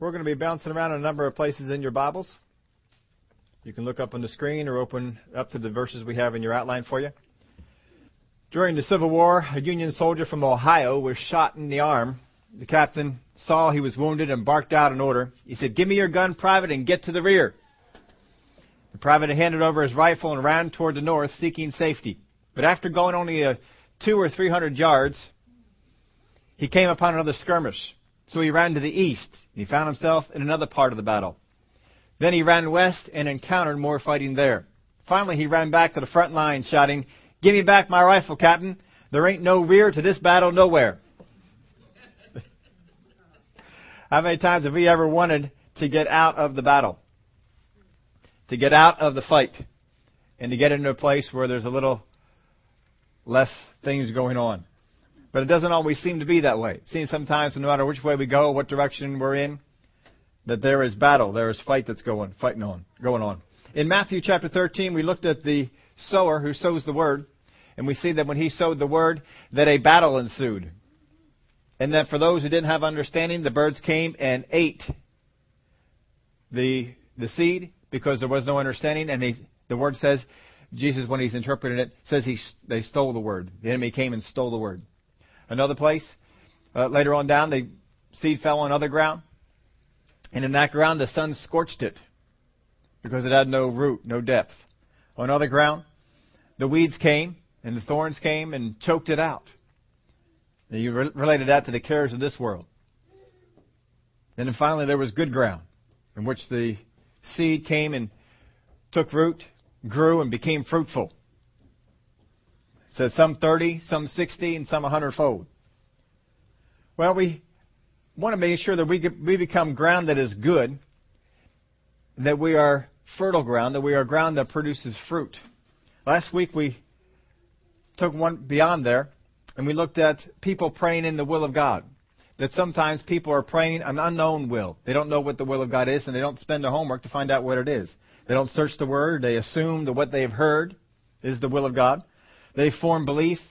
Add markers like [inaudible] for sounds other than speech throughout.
We're going to be bouncing around a number of places in your Bibles. You can look up on the screen or open up to the verses we have in your outline for you. During the Civil War, a Union soldier from Ohio was shot in the arm. The captain saw he was wounded and barked out an order. He said, Give me your gun, private, and get to the rear. The private handed over his rifle and ran toward the north, seeking safety. But after going only a two or three hundred yards, he came upon another skirmish. So he ran to the east. and He found himself in another part of the battle. Then he ran west and encountered more fighting there. Finally, he ran back to the front line, shouting, Give me back my rifle, Captain. There ain't no rear to this battle nowhere. [laughs] How many times have we ever wanted to get out of the battle? To get out of the fight and to get into a place where there's a little less things going on. But it doesn't always seem to be that way. It seems sometimes no matter which way we go, what direction we're in, that there is battle, there is fight that's going, fighting on, going on. In Matthew chapter 13, we looked at the sower who sows the word, and we see that when he sowed the word, that a battle ensued. And that for those who didn't have understanding, the birds came and ate the, the seed because there was no understanding, and he, the word says Jesus, when he's interpreting it, says he, they stole the word. The enemy came and stole the word. Another place, uh, later on down, the seed fell on other ground. And in that ground, the sun scorched it because it had no root, no depth. On other ground, the weeds came and the thorns came and choked it out. You re- related that to the cares of this world. And then finally, there was good ground in which the seed came and took root grew and became fruitful. Says some 30, some 60, and some 100 fold. Well, we want to make sure that we, we become ground that is good, that we are fertile ground, that we are ground that produces fruit. Last week we took one beyond there, and we looked at people praying in the will of God. That sometimes people are praying an unknown will. They don't know what the will of God is, and they don't spend their homework to find out what it is. They don't search the Word. They assume that what they've heard is the will of God. They form beliefs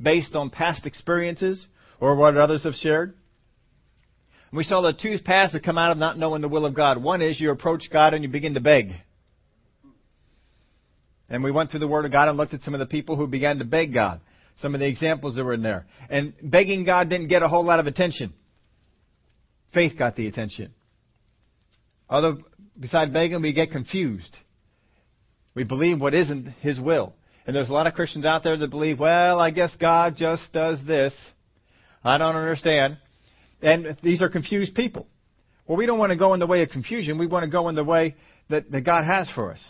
based on past experiences or what others have shared. we saw the two paths that come out of not knowing the will of God. One is you approach God and you begin to beg. And we went through the Word of God and looked at some of the people who began to beg God. Some of the examples that were in there. And begging God didn't get a whole lot of attention. Faith got the attention. Other beside begging, we get confused. We believe what isn't His will. And there's a lot of Christians out there that believe, well, I guess God just does this. I don't understand. And these are confused people. Well, we don't want to go in the way of confusion. We want to go in the way that, that God has for us.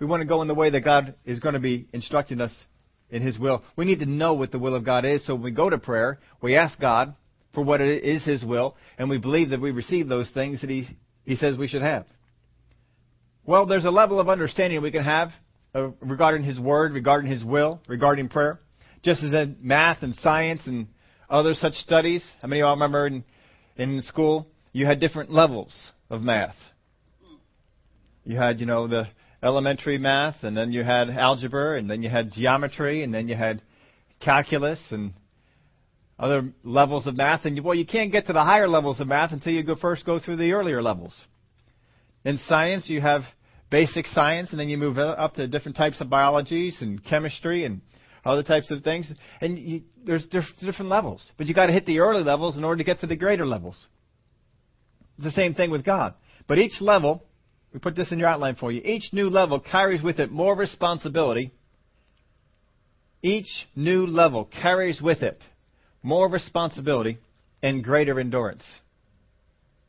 We want to go in the way that God is going to be instructing us in His will. We need to know what the will of God is. So when we go to prayer, we ask God for what it is His will, and we believe that we receive those things that He, he says we should have. Well, there's a level of understanding we can have uh, regarding His Word, regarding His will, regarding prayer. Just as in math and science and other such studies. How many of y'all remember in, in school you had different levels of math? You had, you know, the elementary math, and then you had algebra, and then you had geometry, and then you had calculus and other levels of math. And you, well, you can't get to the higher levels of math until you go first go through the earlier levels. In science, you have basic science, and then you move up to different types of biologies and chemistry and other types of things. And you, there's different levels, but you got to hit the early levels in order to get to the greater levels. It's the same thing with God. But each level, we put this in your outline for you. Each new level carries with it more responsibility. Each new level carries with it more responsibility and greater endurance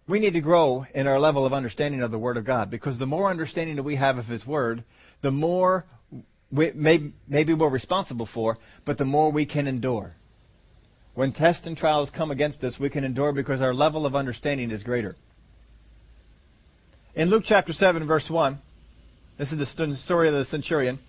we need to grow in our level of understanding of the Word of God because the more understanding that we have of His Word, the more we, maybe, maybe we're responsible for, but the more we can endure. When tests and trials come against us, we can endure because our level of understanding is greater. In Luke chapter 7, verse 1, this is the story of the centurion.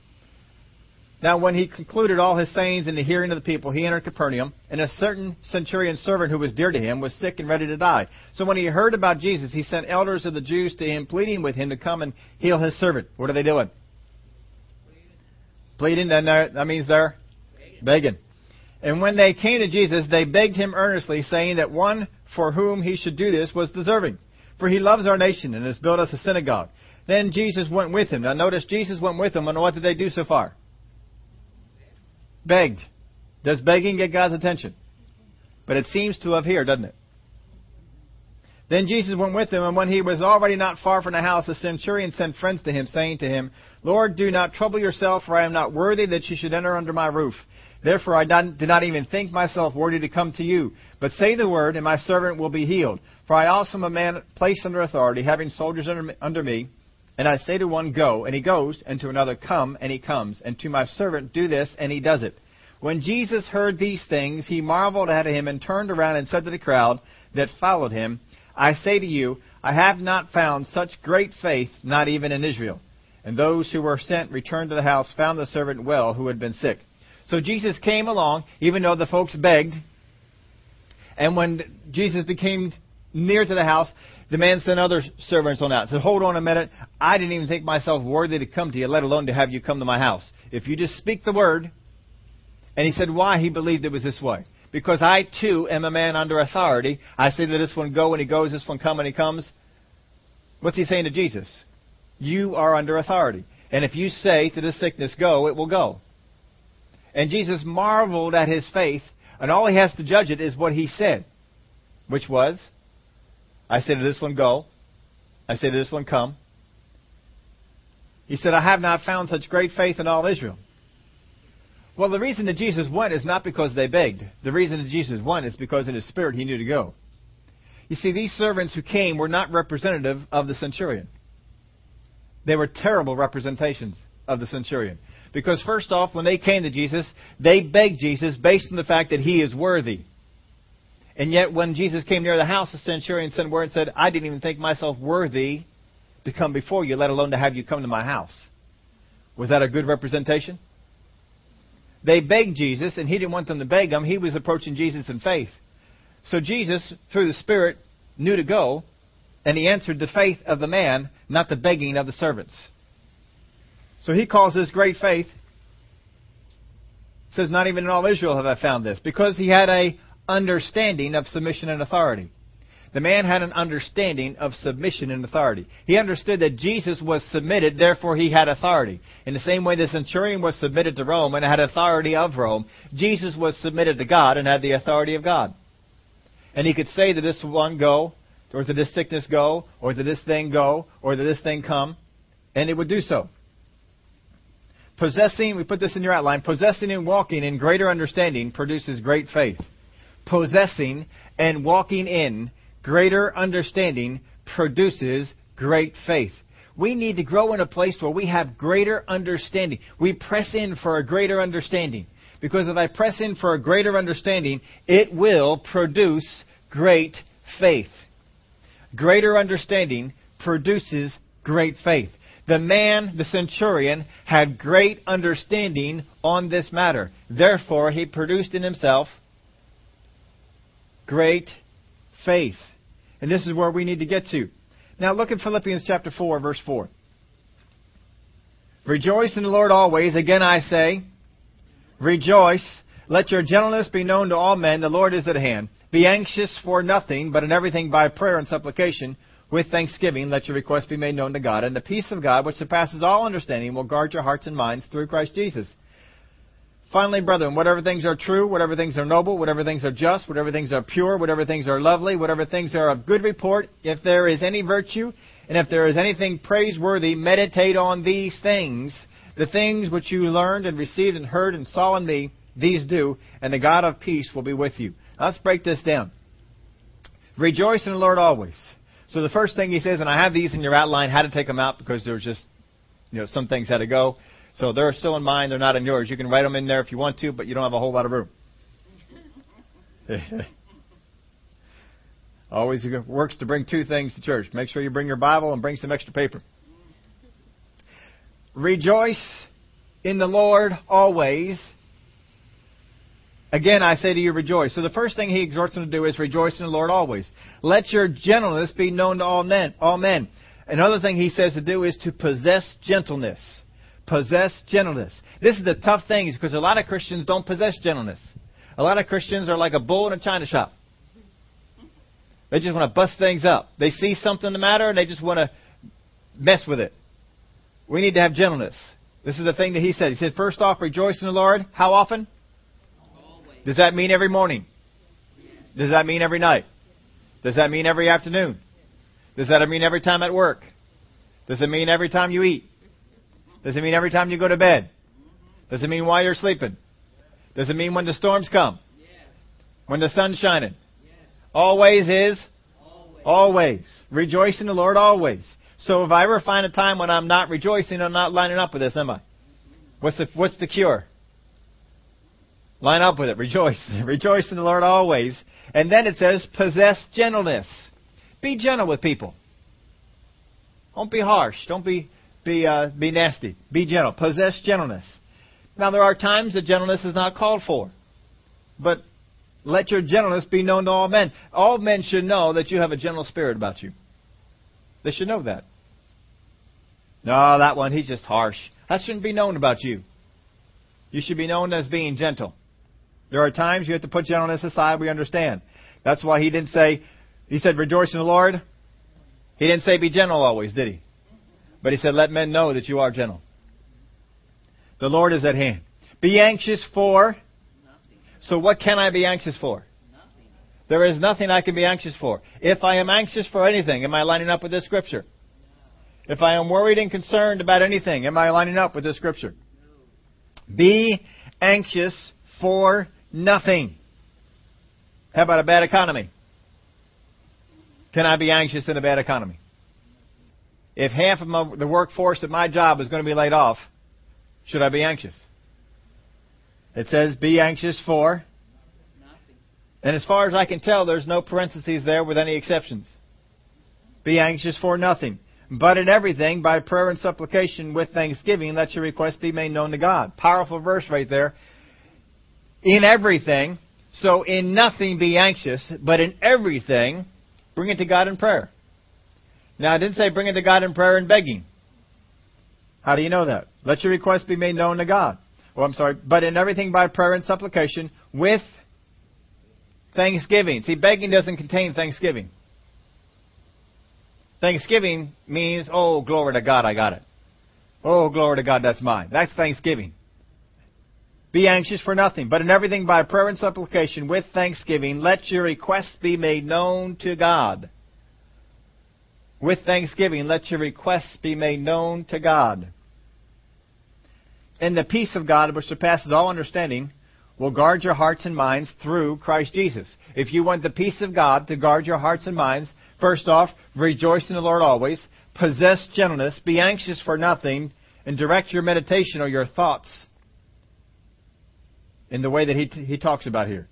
Now, when he concluded all his sayings in the hearing of the people, he entered Capernaum, and a certain centurion servant who was dear to him was sick and ready to die. So when he heard about Jesus, he sent elders of the Jews to him, pleading with him to come and heal his servant. What are they doing? Pleading. Then that means they're begging. And when they came to Jesus, they begged him earnestly, saying that one for whom he should do this was deserving. for he loves our nation and has built us a synagogue. Then Jesus went with him. Now notice Jesus went with him, and what did they do so far? Begged. Does begging get God's attention? But it seems to have here, doesn't it? Then Jesus went with him, and when he was already not far from the house, the centurion sent friends to him, saying to him, Lord, do not trouble yourself, for I am not worthy that you should enter under my roof. Therefore I did not even think myself worthy to come to you. But say the word, and my servant will be healed. For I also am a man placed under authority, having soldiers under me. And I say to one, Go, and he goes, and to another, Come, and he comes, and to my servant, Do this, and he does it. When Jesus heard these things, he marveled at him and turned around and said to the crowd that followed him, I say to you, I have not found such great faith, not even in Israel. And those who were sent returned to the house, found the servant well who had been sick. So Jesus came along, even though the folks begged. And when Jesus became near to the house, the man sent other servants on out. Said, hold on a minute. I didn't even think myself worthy to come to you, let alone to have you come to my house. If you just speak the word. And he said why he believed it was this way because I too am a man under authority. I say to this one, go, and he goes, this one, come, and he comes. What's he saying to Jesus? You are under authority. And if you say to this sickness, go, it will go. And Jesus marveled at his faith, and all he has to judge it is what he said, which was, I say to this one, go. I say to this one, come. He said, I have not found such great faith in all Israel. Well, the reason that Jesus went is not because they begged. The reason that Jesus went is because in his spirit he knew to go. You see, these servants who came were not representative of the centurion. They were terrible representations of the centurion. Because first off, when they came to Jesus, they begged Jesus based on the fact that he is worthy. And yet when Jesus came near the house, the centurion sent word and said, I didn't even think myself worthy to come before you, let alone to have you come to my house. Was that a good representation? They begged Jesus, and he didn't want them to beg him. He was approaching Jesus in faith. So Jesus, through the Spirit, knew to go, and he answered the faith of the man, not the begging of the servants. So he calls this great faith. Says, not even in all Israel have I found this, because he had a understanding of submission and authority. The man had an understanding of submission and authority. He understood that Jesus was submitted, therefore he had authority. In the same way the centurion was submitted to Rome and had authority of Rome, Jesus was submitted to God and had the authority of God. And he could say to this one go, or to this sickness go, or to this thing go, or to this thing come, and it would do so. Possessing, we put this in your outline, possessing and walking in greater understanding produces great faith. Possessing and walking in greater understanding produces great faith. We need to grow in a place where we have greater understanding. We press in for a greater understanding. Because if I press in for a greater understanding, it will produce great faith. Greater understanding produces great faith. The man, the centurion, had great understanding on this matter. Therefore, he produced in himself great faith. And this is where we need to get to. Now look at Philippians chapter 4, verse 4. Rejoice in the Lord always. Again I say, rejoice. Let your gentleness be known to all men. The Lord is at hand. Be anxious for nothing, but in everything by prayer and supplication, with thanksgiving, let your requests be made known to God. And the peace of God, which surpasses all understanding, will guard your hearts and minds through Christ Jesus. Finally, brethren, whatever things are true, whatever things are noble, whatever things are just, whatever things are pure, whatever things are lovely, whatever things are of good report, if there is any virtue, and if there is anything praiseworthy, meditate on these things. The things which you learned and received and heard and saw in me, these do, and the God of peace will be with you. Let's break this down. Rejoice in the Lord always. So the first thing he says, and I have these in your outline, how to take them out because there's just, you know, some things had to go. So they're still in mine. They're not in yours. You can write them in there if you want to, but you don't have a whole lot of room. [laughs] Always works to bring two things to church. Make sure you bring your Bible and bring some extra paper. Rejoice in the Lord always. Again, I say to you, rejoice. So the first thing he exhorts them to do is rejoice in the Lord always. Let your gentleness be known to all men. All men. Another thing he says to do is to possess gentleness possess gentleness. This is the tough thing because a lot of Christians don't possess gentleness. A lot of Christians are like a bull in a china shop. They just want to bust things up. They see something the matter and they just want to mess with it. We need to have gentleness. This is the thing that he said. He said, first off, rejoice in the Lord. How often? Always. Does that mean every morning? Does that mean every night? Does that mean every afternoon? Does that mean every time at work? Does it mean every time you eat? Does it mean every time you go to bed? Does it mean while you're sleeping? Does it mean when the storms come? When the sun's shining? Always is Always. Rejoice in the Lord always. So if I ever find a time when I'm not rejoicing, I'm not lining up with this, am I? What's the what's the cure? Line up with it. Rejoice. [laughs] Rejoice in the Lord always. And then it says, possess gentleness. Be gentle with people. Don't be harsh. Don't be be uh, be nasty. Be gentle. Possess gentleness. Now there are times that gentleness is not called for, but let your gentleness be known to all men. All men should know that you have a gentle spirit about you. They should know that. No, that one he's just harsh. That shouldn't be known about you. You should be known as being gentle. There are times you have to put gentleness aside. We understand. That's why he didn't say. He said, "Rejoice in the Lord." He didn't say, "Be gentle always," did he? But he said, "Let men know that you are gentle." The Lord is at hand. Be anxious for. Nothing. So what can I be anxious for? There is nothing I can be anxious for. If I am anxious for anything, am I lining up with this scripture? If I am worried and concerned about anything, am I lining up with this scripture? Be anxious for nothing. How about a bad economy? Can I be anxious in a bad economy? If half of my, the workforce at my job is going to be laid off, should I be anxious? It says, be anxious for, Nothing. and as far as I can tell, there's no parentheses there with any exceptions. Be anxious for nothing. But in everything, by prayer and supplication with thanksgiving, let your request be made known to God. Powerful verse right there. In everything, so in nothing be anxious, but in everything, bring it to God in prayer. Now, I didn't say bring it to God in prayer and begging. How do you know that? Let your request be made known to God. Oh, I'm sorry. But in everything by prayer and supplication with thanksgiving. See, begging doesn't contain thanksgiving. Thanksgiving means, oh, glory to God, I got it. Oh, glory to God, that's mine. That's thanksgiving. Be anxious for nothing, but in everything by prayer and supplication with thanksgiving, let your requests be made known to God. With thanksgiving, let your requests be made known to God. And the peace of God, which surpasses all understanding, will guard your hearts and minds through Christ Jesus. If you want the peace of God to guard your hearts and minds, first off, rejoice in the Lord always, possess gentleness, be anxious for nothing, and direct your meditation or your thoughts in the way that he, he talks about here.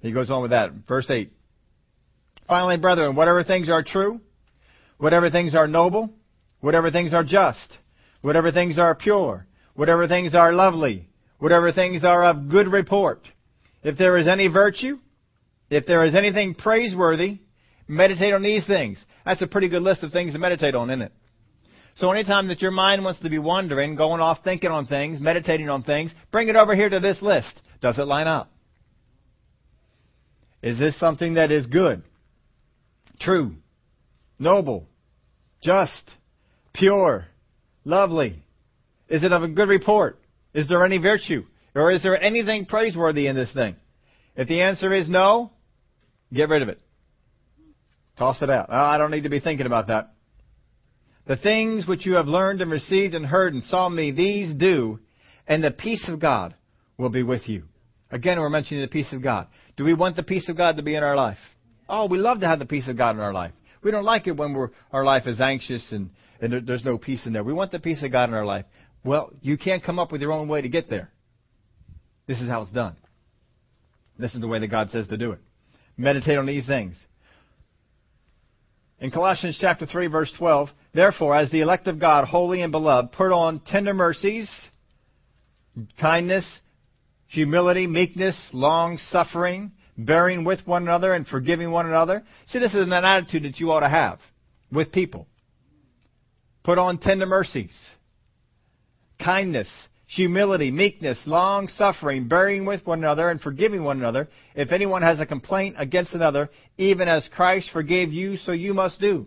He goes on with that. Verse 8. Finally, brethren, whatever things are true, whatever things are noble, whatever things are just, whatever things are pure, whatever things are lovely, whatever things are of good report, if there is any virtue, if there is anything praiseworthy, meditate on these things. That's a pretty good list of things to meditate on, isn't it? So anytime that your mind wants to be wandering, going off thinking on things, meditating on things, bring it over here to this list. Does it line up? Is this something that is good, true, noble, just, pure, lovely? Is it of a good report? Is there any virtue? Or is there anything praiseworthy in this thing? If the answer is no, get rid of it. Toss it out. Oh, I don't need to be thinking about that. The things which you have learned and received and heard and saw me, these do, and the peace of God will be with you. Again, we're mentioning the peace of God. Do we want the peace of God to be in our life? Oh, we love to have the peace of God in our life. We don't like it when our life is anxious and, and there, there's no peace in there. We want the peace of God in our life. Well, you can't come up with your own way to get there. This is how it's done. This is the way that God says to do it. Meditate on these things. In Colossians chapter 3 verse 12, therefore as the elect of God, holy and beloved, put on tender mercies, kindness, humility, meekness, long suffering, bearing with one another and forgiving one another. See, this is an attitude that you ought to have with people. Put on tender mercies, kindness, humility, meekness, long suffering, bearing with one another, and forgiving one another. If anyone has a complaint against another, even as Christ forgave you, so you must do.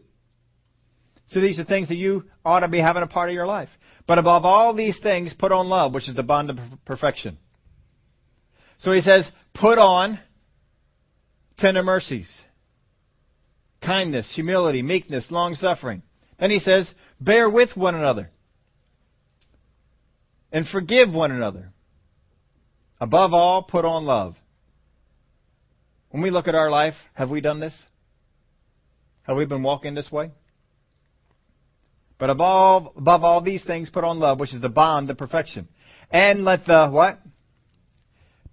So these are things that you ought to be having a part of your life. But above all these things, put on love, which is the bond of perfection. So he says, put on tender mercies, kindness, humility, meekness, long suffering. Then he says, bear with one another and forgive one another. Above all, put on love. When we look at our life, have we done this? Have we been walking this way? But above, above all these things, put on love, which is the bond of perfection. And let the, what?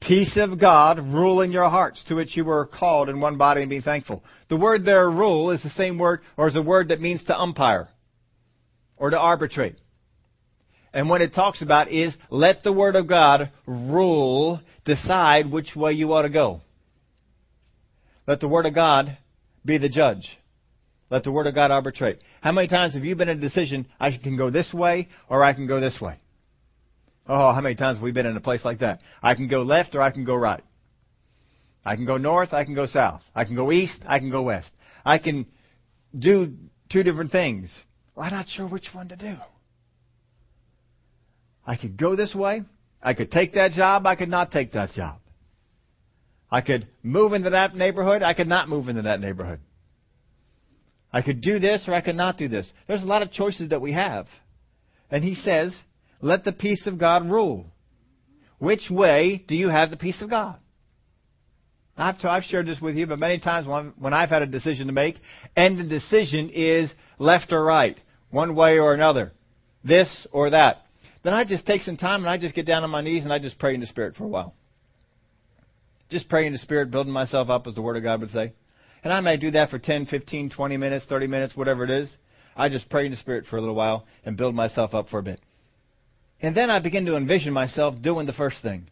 Peace of God rule in your hearts, to which you were called in one body and be thankful. The word there, rule, is the same word, or is a word that means to umpire, or to arbitrate. And what it talks about is let the Word of God rule, decide which way you ought to go. Let the Word of God be the judge. Let the Word of God arbitrate. How many times have you been in a decision, I can go this way or I can go this way? Oh, how many times have we been in a place like that? I can go left or I can go right. I can go north, I can go south. I can go east, I can go west. I can do two different things. Well, I'm not sure which one to do. I could go this way. I could take that job. I could not take that job. I could move into that neighborhood. I could not move into that neighborhood. I could do this or I could not do this. There's a lot of choices that we have. And he says, let the peace of God rule. Which way do you have the peace of God? I've, t- I've shared this with you, but many times when, when I've had a decision to make, and the decision is left or right, one way or another, this or that. Then I just take some time and I just get down on my knees and I just pray in the Spirit for a while. Just pray in the Spirit, building myself up, as the Word of God would say. And I may do that for 10, 15, 20 minutes, 30 minutes, whatever it is. I just pray in the Spirit for a little while and build myself up for a bit. And then I begin to envision myself doing the first thing.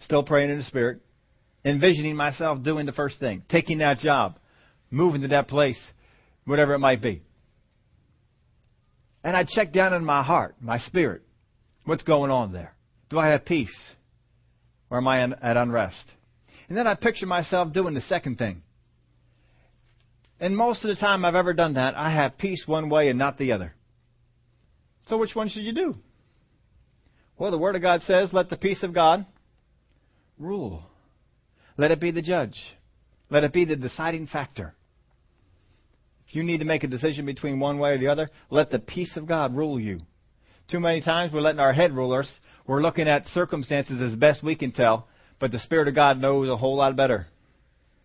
Still praying in the Spirit. Envisioning myself doing the first thing. Taking that job. Moving to that place. Whatever it might be. And I check down in my heart, my spirit. What's going on there? Do I have peace? Or am I at unrest? And then I picture myself doing the second thing. And most of the time I've ever done that, I have peace one way and not the other. So which one should you do? Well, the Word of God says, let the peace of God rule. Let it be the judge. Let it be the deciding factor. If you need to make a decision between one way or the other, let the peace of God rule you. Too many times we're letting our head rule us. We're looking at circumstances as best we can tell, but the Spirit of God knows a whole lot better.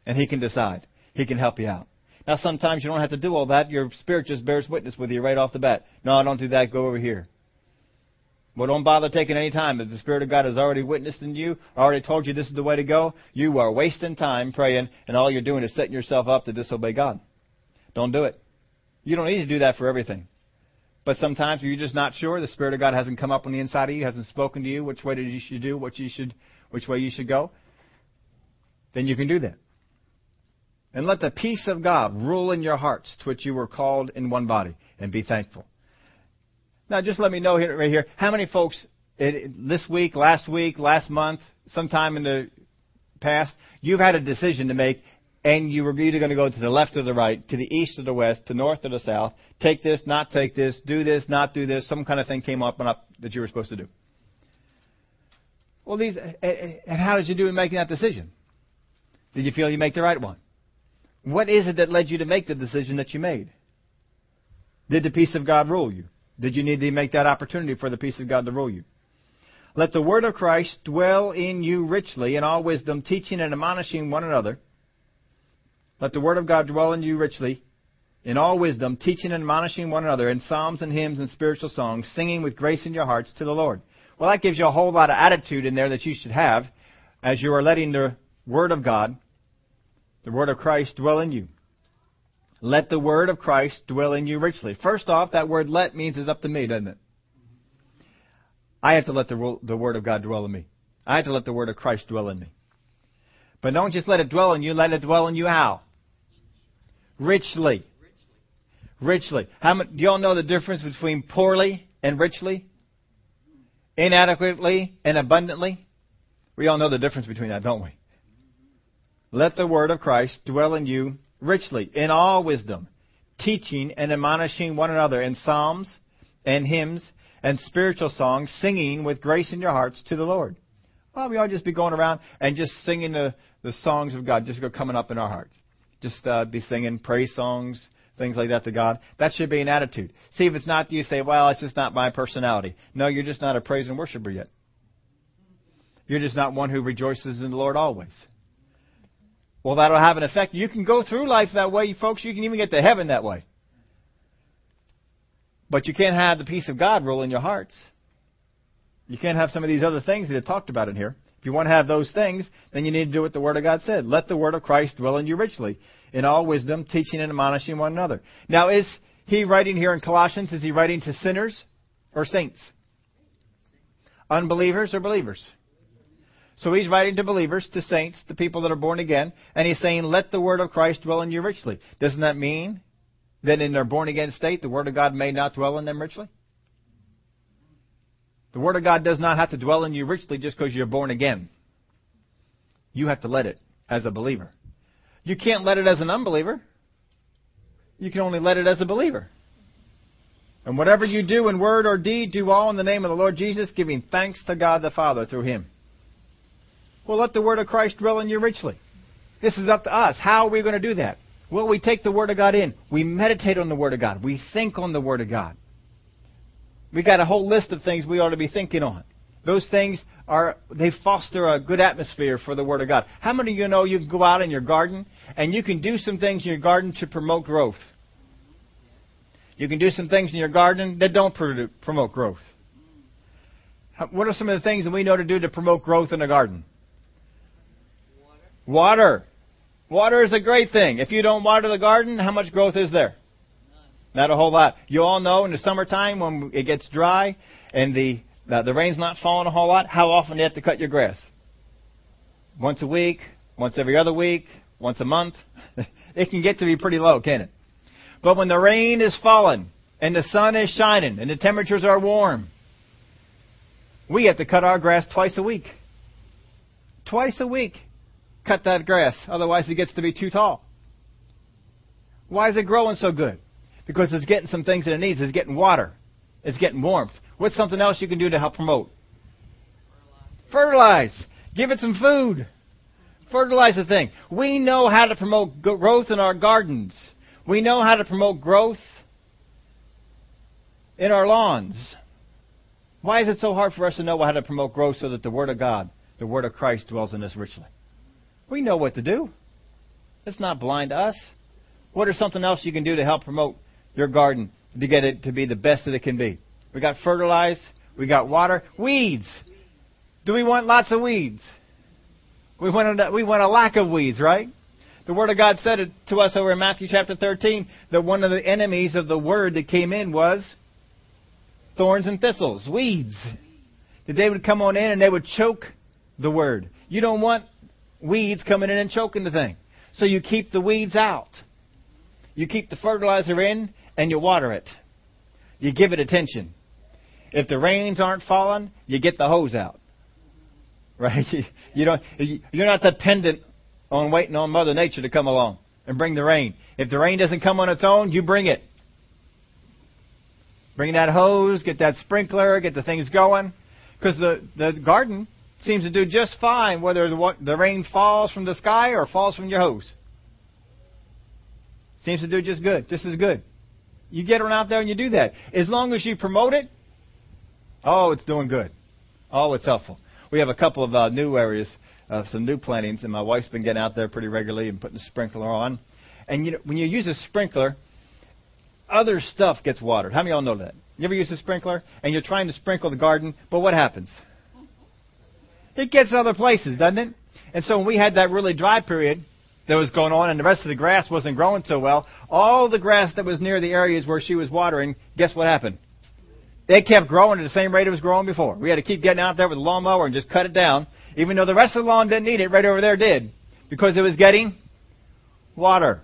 And He can decide. He can help you out. Now, sometimes you don't have to do all that. Your Spirit just bears witness with you right off the bat. No, don't do that. Go over here. Well, don't bother taking any time. If the Spirit of God has already witnessed in you, already told you this is the way to go, you are wasting time praying, and all you're doing is setting yourself up to disobey God. Don't do it. You don't need to do that for everything. But sometimes you're just not sure, the Spirit of God hasn't come up on the inside of you, hasn't spoken to you which way you should do, what you should, which way you should go, then you can do that. And let the peace of God rule in your hearts to which you were called in one body, and be thankful. Now, just let me know here, right here, how many folks this week, last week, last month, sometime in the past, you've had a decision to make and you were either going to go to the left or the right, to the east or the west, to north or the south, take this, not take this, do this, not do this, some kind of thing came up and up that you were supposed to do. Well, these, and how did you do in making that decision? Did you feel you make the right one? What is it that led you to make the decision that you made? Did the peace of God rule you? Did you need to make that opportunity for the peace of God to rule you? Let the word of Christ dwell in you richly in all wisdom, teaching and admonishing one another let the word of God dwell in you richly, in all wisdom, teaching and admonishing one another in psalms and hymns and spiritual songs, singing with grace in your hearts to the Lord. Well, that gives you a whole lot of attitude in there that you should have as you are letting the word of God, the word of Christ, dwell in you. Let the word of Christ dwell in you richly. First off, that word let means it's up to me, doesn't it? I have to let the, the word of God dwell in me. I have to let the word of Christ dwell in me. But don't just let it dwell in you, let it dwell in you how? Richly. Richly. How do y'all know the difference between poorly and richly? inadequately and abundantly. We all know the difference between that, don't we? Let the word of Christ dwell in you richly, in all wisdom, teaching and admonishing one another in psalms and hymns and spiritual songs, singing with grace in your hearts to the Lord. Well, we to just be going around and just singing the, the songs of God, just go coming up in our hearts. Just uh, be singing praise songs, things like that to God. That should be an attitude. See, if it's not, you say, well, it's just not my personality. No, you're just not a praise and worshiper yet. You're just not one who rejoices in the Lord always. Well, that'll have an effect. You can go through life that way, folks. You can even get to heaven that way. But you can't have the peace of God rule in your hearts. You can't have some of these other things that are talked about in here. If you want to have those things, then you need to do what the Word of God said. Let the Word of Christ dwell in you richly, in all wisdom, teaching and admonishing one another. Now, is he writing here in Colossians, is he writing to sinners or saints? Unbelievers or believers? So he's writing to believers, to saints, to people that are born again, and he's saying, let the word of Christ dwell in you richly. Doesn't that mean that in their born again state, the word of God may not dwell in them richly? The word of God does not have to dwell in you richly just because you're born again. You have to let it as a believer. You can't let it as an unbeliever. You can only let it as a believer. And whatever you do in word or deed, do all in the name of the Lord Jesus, giving thanks to God the Father through him. Well, let the word of Christ dwell in you richly. This is up to us. How are we going to do that? Well, we take the word of God in. We meditate on the word of God. We think on the word of God. We got a whole list of things we ought to be thinking on. Those things are they foster a good atmosphere for the Word of God. How many of you know you can go out in your garden and you can do some things in your garden to promote growth? You can do some things in your garden that don't promote growth. What are some of the things that we know to do to promote growth in a garden? Water. Water is a great thing. If you don't water the garden, how much growth is there? Not a whole lot. You all know in the summertime when it gets dry and the the, the rain's not falling a whole lot, how often do you have to cut your grass? Once a week, once every other week, once a month. [laughs] it can get to be pretty low, can it? But when the rain is falling and the sun is shining and the temperatures are warm, we have to cut our grass twice a week. Twice a week cut that grass, otherwise it gets to be too tall. Why is it growing so good? Because it's getting some things that it needs. It's getting water. It's getting warmth. What's something else you can do to help promote? Fertilize. Give it some food. Fertilize the thing. We know how to promote growth in our gardens. We know how to promote growth in our lawns. Why is it so hard for us to know how to promote growth so that the Word of God, the Word of Christ, dwells in us richly? We know what to do. It's not blind to us. What is something else you can do to help promote your garden to get it to be the best that it can be? We got fertilize. We got water. Weeds. Do we want lots of weeds? We want a, we want a lack of weeds, right? The Word of God said it to us over in Matthew chapter 13 that one of the enemies of the Word that came in was thorns and thistles, weeds. That they would come on in and they would choke the Word. You don't want weeds coming in and choking the thing. So you keep the weeds out. You keep the fertilizer in and you water it. You give it attention. If the rains aren't falling, you get the hose out. [laughs] Right? You don't you're not dependent on waiting on Mother Nature to come along and bring the rain. If the rain doesn't come on its own, you bring it. Bring that hose, get that sprinkler, get the things going. Because the, the garden seems to do just fine whether the, rain falls from the sky or falls from your hose. Seems to do just good, just as good. You get around out there and you do that. As long as you promote it, oh, it's doing good. Oh, it's helpful. We have a couple of uh, new areas, uh, some new plantings, and my wife's been getting out there pretty regularly and putting the sprinkler on. And you know, when you use a sprinkler, other stuff gets watered. How many of y'all know that? You ever use a sprinkler and you're trying to sprinkle the garden, but what happens? It gets in other places, doesn't it? And so when we had that really dry period that was going on and the rest of the grass wasn't growing so well, all the grass that was near the areas where she was watering, guess what happened? It kept growing at the same rate it was growing before. We had to keep getting out there with a lawnmower and just cut it down, even though the rest of the lawn didn't need it, right over there did, because it was getting water.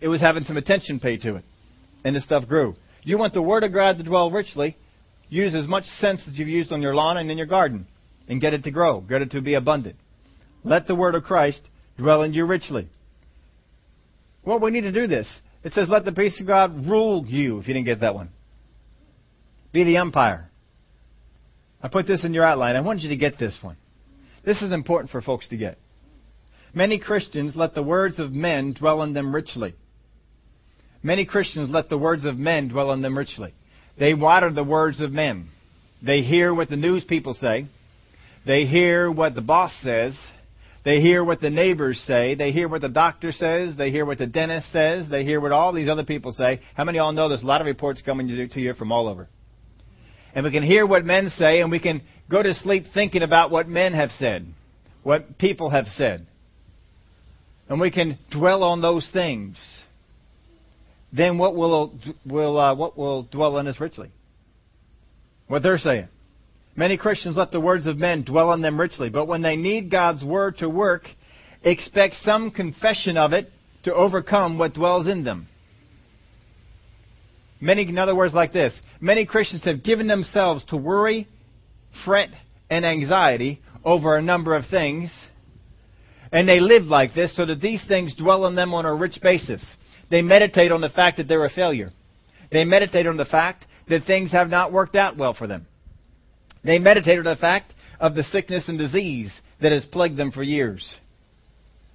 It was having some attention paid to it, and the stuff grew. You want the Word of God to dwell richly, use as much sense as you've used on your lawn and in your garden and get it to grow, get it to be abundant. Let the word of Christ dwell in you richly. Well, we need to do this. It says, let the peace of God rule you, if you didn't get that one. Be the umpire. I put this in your outline. I want you to get this one. This is important for folks to get. Many Christians let the words of men dwell in them richly. Many Christians let the words of men dwell in them richly. They water the words of men. They hear what the news people say. They hear what the boss says. They hear what the neighbors say. They hear what the doctor says. They hear what the dentist says. They hear what all these other people say. How many of y'all know there's a lot of reports coming to you from all over? And we can hear what men say and we can go to sleep thinking about what men have said, what people have said. And we can dwell on those things. Then what will, will, uh, what will dwell in us richly? What they're saying. Many Christians let the words of men dwell on them richly, but when they need God's word to work, expect some confession of it to overcome what dwells in them. Many, in other words, like this many Christians have given themselves to worry, fret, and anxiety over a number of things, and they live like this so that these things dwell on them on a rich basis. They meditate on the fact that they're a failure. They meditate on the fact that things have not worked out well for them. They meditated on the fact of the sickness and disease that has plagued them for years.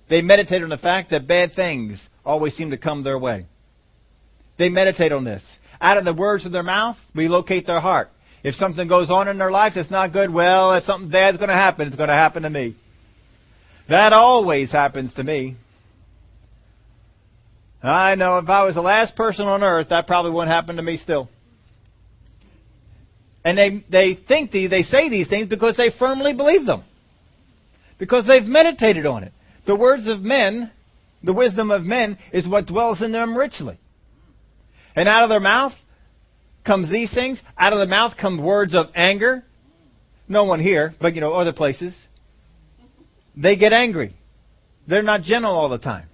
They meditated on the fact that bad things always seem to come their way. They meditate on this. Out of the words of their mouth, we locate their heart. If something goes on in their lives that's not good, well, if something bad's going to happen, it's going to happen to me. That always happens to me. I know if I was the last person on earth, that probably wouldn't happen to me still. And they, they think these, they say these things because they firmly believe them. Because they've meditated on it. The words of men, the wisdom of men, is what dwells in them richly. And out of their mouth comes these things. Out of the mouth come words of anger. No one here, but you know, other places. They get angry. They're not gentle all the time.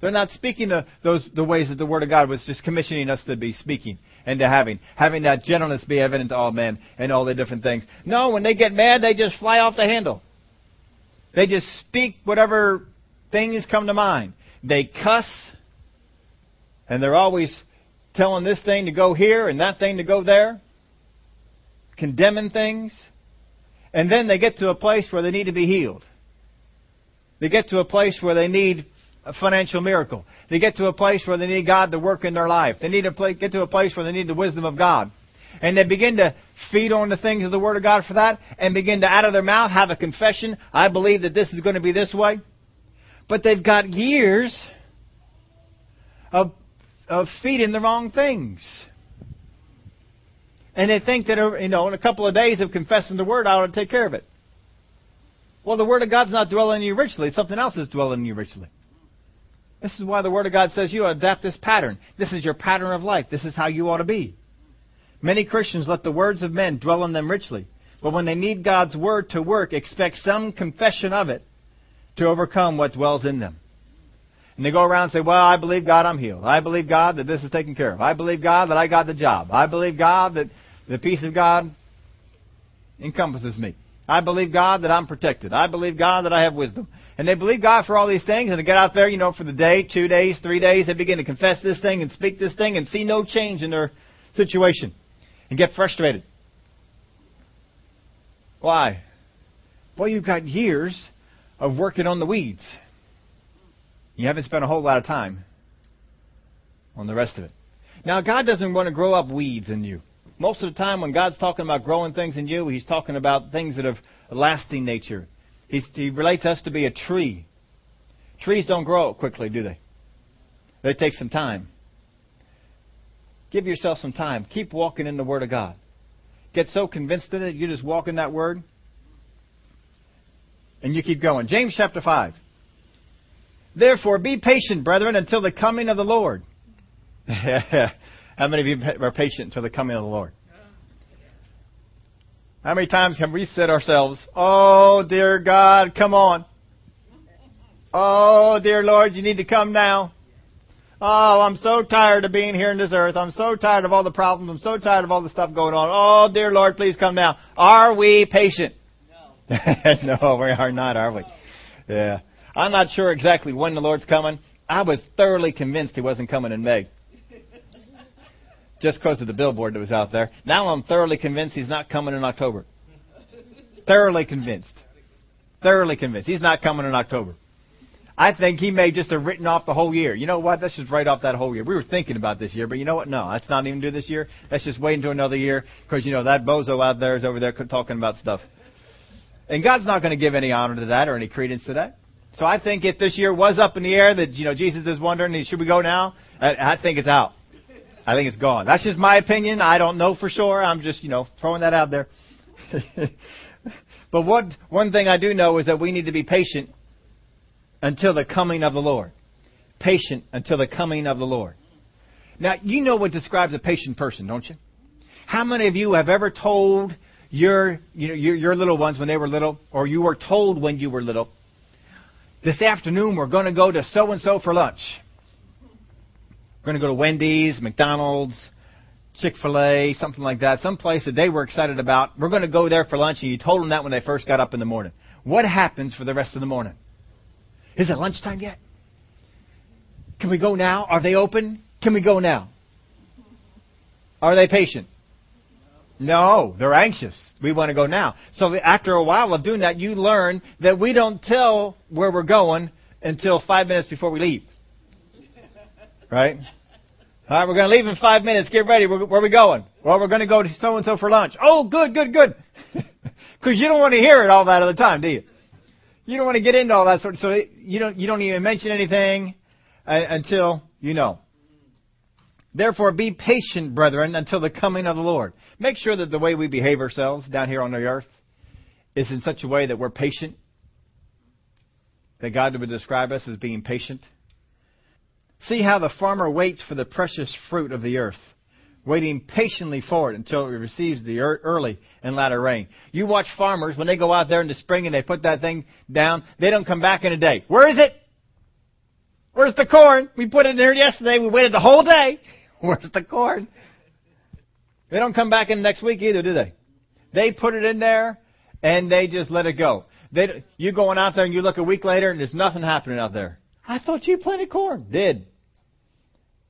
They're not speaking the, those the ways that the Word of God was just commissioning us to be speaking and to having, having that gentleness be evident to all men and all the different things. No, when they get mad, they just fly off the handle. They just speak whatever things come to mind. They cuss, and they're always telling this thing to go here and that thing to go there, condemning things, and then they get to a place where they need to be healed. They get to a place where they need a financial miracle. They get to a place where they need God to work in their life. They need to get to a place where they need the wisdom of God. And they begin to feed on the things of the Word of God for that and begin to out of their mouth have a confession. I believe that this is going to be this way. But they've got years of, of feeding the wrong things. And they think that, uh, you know, in a couple of days of confessing the Word, I ought to take care of it. Well, the Word of God's not dwelling in you richly. Something else is dwelling in you richly. This is why the Word of God says you adapt this pattern. This is your pattern of life. This is how you ought to be. Many Christians let the words of men dwell in them richly. But when they need God's Word to work, expect some confession of it to overcome what dwells in them. And they go around and say, Well, I believe God I'm healed. I believe God that this is taken care of. I believe God that I got the job. I believe God that the peace of God encompasses me. I believe God that I'm protected. I believe God that I have wisdom. And they believe God for all these things, and they get out there, you know, for the day, two days, three days, they begin to confess this thing and speak this thing and see no change in their situation and get frustrated. Why? Well, you've got years of working on the weeds. You haven't spent a whole lot of time on the rest of it. Now, God doesn't want to grow up weeds in you. Most of the time, when God's talking about growing things in you, He's talking about things that have lasting nature. He's, he relates us to be a tree. Trees don't grow quickly, do they? They take some time. Give yourself some time. Keep walking in the Word of God. Get so convinced in it, you just walk in that Word, and you keep going. James chapter 5. Therefore, be patient, brethren, until the coming of the Lord. [laughs] How many of you are patient until the coming of the Lord? How many times have we said ourselves, Oh, dear God, come on. Oh, dear Lord, you need to come now. Oh, I'm so tired of being here in this earth. I'm so tired of all the problems. I'm so tired of all the stuff going on. Oh, dear Lord, please come now. Are we patient? No. [laughs] no, we are not, are we? Yeah. I'm not sure exactly when the Lord's coming. I was thoroughly convinced he wasn't coming in May. Just because of the billboard that was out there. Now I'm thoroughly convinced he's not coming in October. thoroughly convinced. Thoroughly convinced. He's not coming in October. I think he may just have written off the whole year. You know what? Let's just write off that whole year. We were thinking about this year, but you know what? No, let's not even do this year. Let's just wait until another year because you know that bozo out there is over there talking about stuff. And God's not going to give any honor to that or any credence to that. So I think if this year was up in the air that you know Jesus is wondering, should we go now? I think it's out. I think it's gone. That's just my opinion. I don't know for sure. I'm just you know throwing that out there. [laughs] but what one thing I do know is that we need to be patient until the coming of the Lord. Patient until the coming of the Lord. Now, you know what describes a patient person, don't you? How many of you have ever told your, you know, your, your little ones when they were little, or you were told when you were little, this afternoon we're going to go to so and so for lunch? We're going to go to Wendy's, McDonald's, Chick fil A, something like that, some place that they were excited about. We're going to go there for lunch, and you told them that when they first got up in the morning. What happens for the rest of the morning? Is it lunchtime yet? Can we go now? Are they open? Can we go now? Are they patient? No, they're anxious. We want to go now. So after a while of doing that, you learn that we don't tell where we're going until five minutes before we leave. Right? All right, we're going to leave in five minutes. Get ready. Where, are we going? Well, we're going to go to so and so for lunch. Oh, good, good, good. [laughs] Because you don't want to hear it all that other time, do you? You don't want to get into all that sort of, so you don't, you don't even mention anything uh, until you know. Therefore, be patient, brethren, until the coming of the Lord. Make sure that the way we behave ourselves down here on the earth is in such a way that we're patient, that God would describe us as being patient. See how the farmer waits for the precious fruit of the earth waiting patiently for it until it receives the early and latter rain. You watch farmers, when they go out there in the spring and they put that thing down, they don't come back in a day. Where is it? Where's the corn? We put it in there yesterday. We waited the whole day. [laughs] Where's the corn? They don't come back in next week either, do they? They put it in there and they just let it go. They, you going out there and you look a week later and there's nothing happening out there. I thought you planted corn. Did.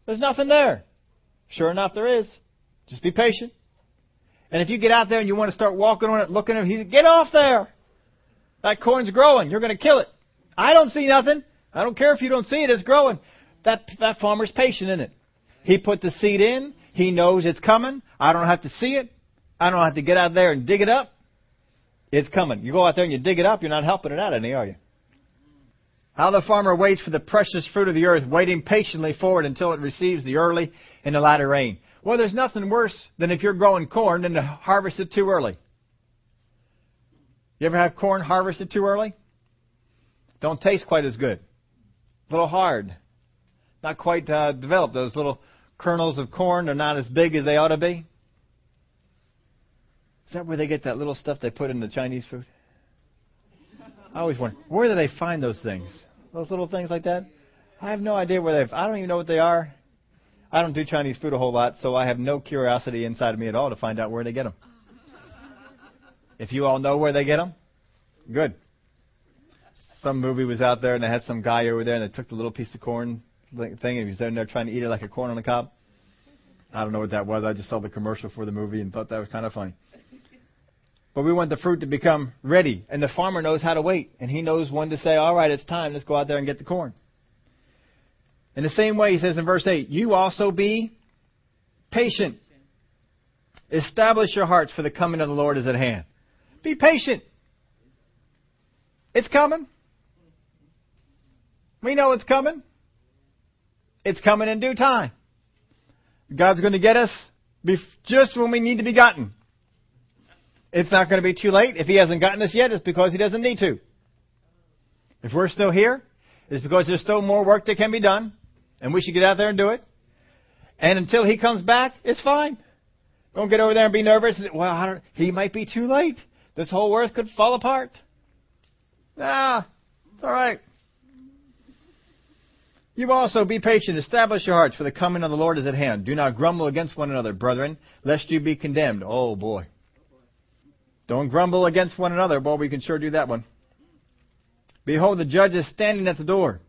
There's nothing there. Sure enough, there is. Just be patient. And if you get out there and you want to start walking on it, looking at it, he get off there. That corn's growing. You're going to kill it. I don't see nothing. I don't care if you don't see it. It's growing. That that farmer's patient in it. He put the seed in. He knows it's coming. I don't have to see it. I don't have to get out there and dig it up. It's coming. You go out there and you dig it up. You're not helping it out any, are you? How the farmer waits for the precious fruit of the earth, waiting patiently for it until it receives the early and the latter rain. Well, there's nothing worse than if you're growing corn and to harvest it too early. You ever have corn harvested too early? Don't taste quite as good. A little hard. Not quite uh, developed. Those little kernels of corn are not as big as they ought to be. Is that where they get that little stuff they put in the Chinese food? I always wonder, where do they find those things? Those little things like that? I have no idea where they've. I don't even know what they are. I don't do Chinese food a whole lot, so I have no curiosity inside of me at all to find out where they get them. If you all know where they get them, good. Some movie was out there and they had some guy over there and they took the little piece of corn thing and he was there trying to eat it like a corn on the cob. I don't know what that was. I just saw the commercial for the movie and thought that was kind of funny. But we want the fruit to become ready. And the farmer knows how to wait. And he knows when to say, all right, it's time. Let's go out there and get the corn. In the same way, he says in verse 8, you also be patient. Establish your hearts for the coming of the Lord is at hand. Be patient. It's coming. We know it's coming. It's coming in due time. God's going to get us just when we need to be gotten. It's not going to be too late. If he hasn't gotten us yet, it's because he doesn't need to. If we're still here, it's because there's still more work that can be done, and we should get out there and do it. And until he comes back, it's fine. Don't get over there and be nervous. Well, he might be too late. This whole earth could fall apart. Ah, it's all right. You also be patient, establish your hearts, for the coming of the Lord is at hand. Do not grumble against one another, brethren, lest you be condemned. Oh boy. Don't grumble against one another. Boy, we can sure do that one. Behold, the judge is standing at the door.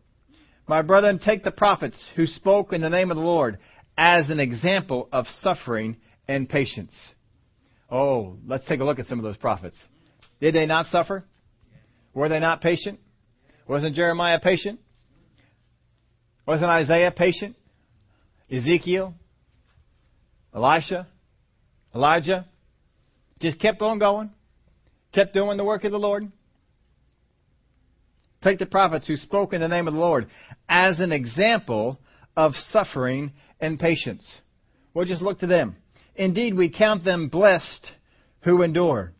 My brethren, take the prophets who spoke in the name of the Lord as an example of suffering and patience. Oh, let's take a look at some of those prophets. Did they not suffer? Were they not patient? Wasn't Jeremiah patient? Wasn't Isaiah patient? Ezekiel? Elisha? Elijah? Just kept on going. Kept doing the work of the Lord. Take the prophets who spoke in the name of the Lord as an example of suffering and patience. We'll just look to them. Indeed, we count them blessed who endure.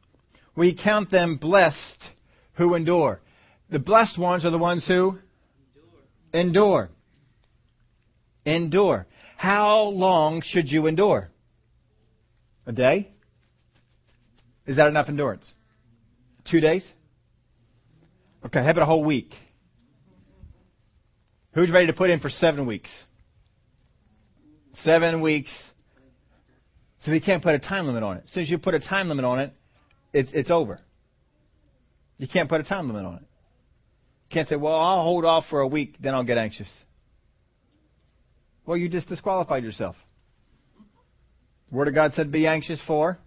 We count them blessed who endure. The blessed ones are the ones who endure. Endure. How long should you endure? A day? Is that enough endurance? Two days? Okay, how about a whole week? Who's ready to put in for seven weeks? Seven weeks. So you can't put a time limit on it. As soon as you put a time limit on it, it's, it's over. You can't put a time limit on it. You can't say, well, I'll hold off for a week, then I'll get anxious. Well, you just disqualified yourself. The Word of God said, be anxious for.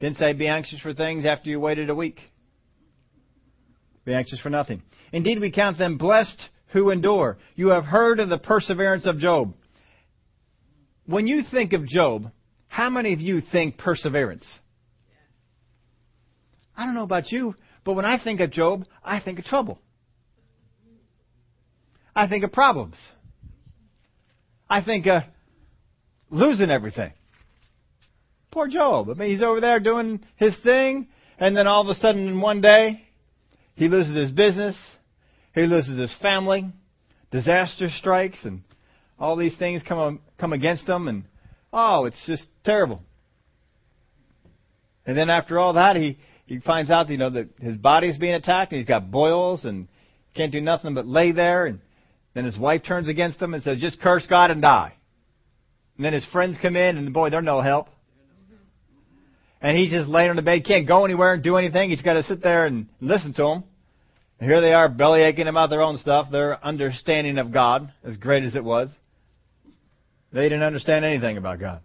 Didn't say be anxious for things after you waited a week. Be anxious for nothing. Indeed, we count them blessed who endure. You have heard of the perseverance of Job. When you think of Job, how many of you think perseverance? I don't know about you, but when I think of Job, I think of trouble. I think of problems. I think of losing everything. Poor Job. I mean, he's over there doing his thing, and then all of a sudden, in one day, he loses his business, he loses his family, disaster strikes, and all these things come come against him, and oh, it's just terrible. And then after all that, he he finds out, you know, that his body's being attacked, and he's got boils, and can't do nothing but lay there, and then his wife turns against him and says, "Just curse God and die." And then his friends come in, and boy, they're no help. And he's just laying on the bed, can't go anywhere and do anything. He's got to sit there and listen to them. And here they are, belly aching about their own stuff, their understanding of God, as great as it was. They didn't understand anything about God.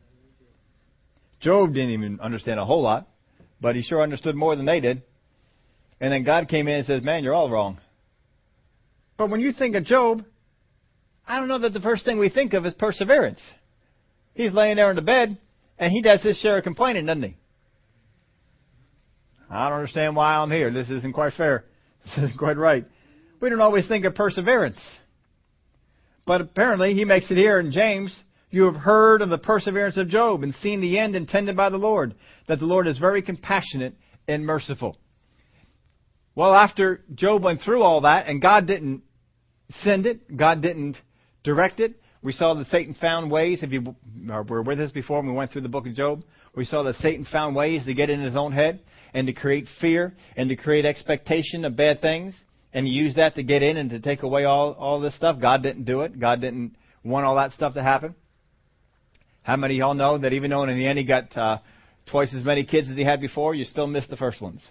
Job didn't even understand a whole lot, but he sure understood more than they did. And then God came in and says, Man, you're all wrong. But when you think of Job, I don't know that the first thing we think of is perseverance. He's laying there in the bed, and he does his share of complaining, doesn't he? I don't understand why I'm here. This isn't quite fair. [laughs] This isn't quite right. We don't always think of perseverance. But apparently, he makes it here in James. You have heard of the perseverance of Job and seen the end intended by the Lord, that the Lord is very compassionate and merciful. Well, after Job went through all that, and God didn't send it, God didn't direct it, we saw that Satan found ways. If you were with us before when we went through the book of Job, we saw that Satan found ways to get in his own head and to create fear and to create expectation of bad things and use that to get in and to take away all, all this stuff. God didn't do it. God didn't want all that stuff to happen. How many of y'all know that even though in the end he got uh, twice as many kids as he had before, you still missed the first ones?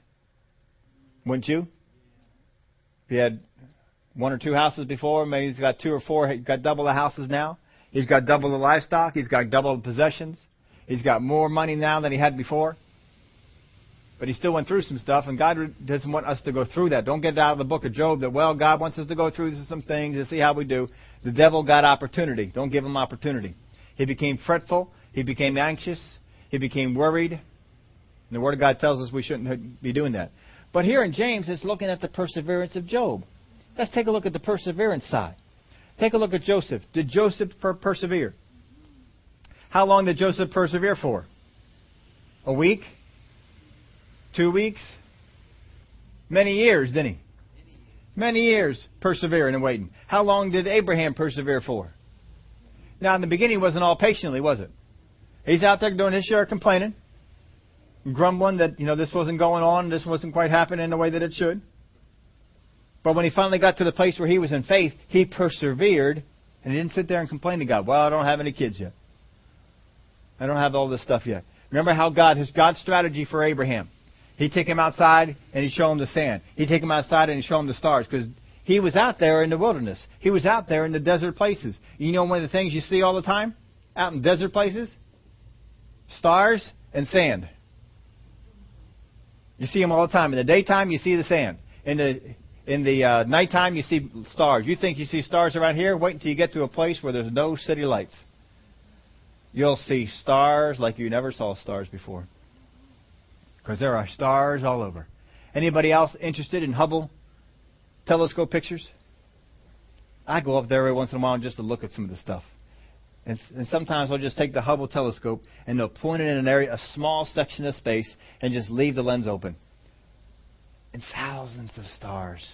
Wouldn't you? If he had one or two houses before, maybe he's got two or four, he's got double the houses now. He's got double the livestock. He's got double the possessions. He's got more money now than he had before. But he still went through some stuff, and God doesn't want us to go through that. Don't get it out of the book of Job that, well, God wants us to go through some things to see how we do. The devil got opportunity. Don't give him opportunity. He became fretful. He became anxious. He became worried. And the Word of God tells us we shouldn't be doing that. But here in James, it's looking at the perseverance of Job. Let's take a look at the perseverance side. Take a look at Joseph. Did Joseph persevere? How long did Joseph persevere for? A week? Two weeks? Many years, didn't he? Many years persevering and waiting. How long did Abraham persevere for? Now, in the beginning, it wasn't all patiently, was it? He's out there doing his share of complaining, grumbling that, you know, this wasn't going on, this wasn't quite happening the way that it should. But when he finally got to the place where he was in faith, he persevered And he didn't sit there and complain to God, well, I don't have any kids yet. I don't have all this stuff yet. Remember how God, his God's strategy for Abraham. He'd take him outside and he'd show him the sand. He'd take him outside and he'd show him the stars because he was out there in the wilderness. He was out there in the desert places. You know one of the things you see all the time out in desert places? Stars and sand. You see them all the time. In the daytime, you see the sand. In the in the uh, nighttime, you see stars. You think you see stars around here? Wait until you get to a place where there's no city lights. You'll see stars like you never saw stars before. Because there are stars all over. Anybody else interested in Hubble telescope pictures? I go up there every once in a while just to look at some of the stuff. And, and sometimes I'll just take the Hubble telescope and they'll point it in an area, a small section of space, and just leave the lens open. And thousands of stars,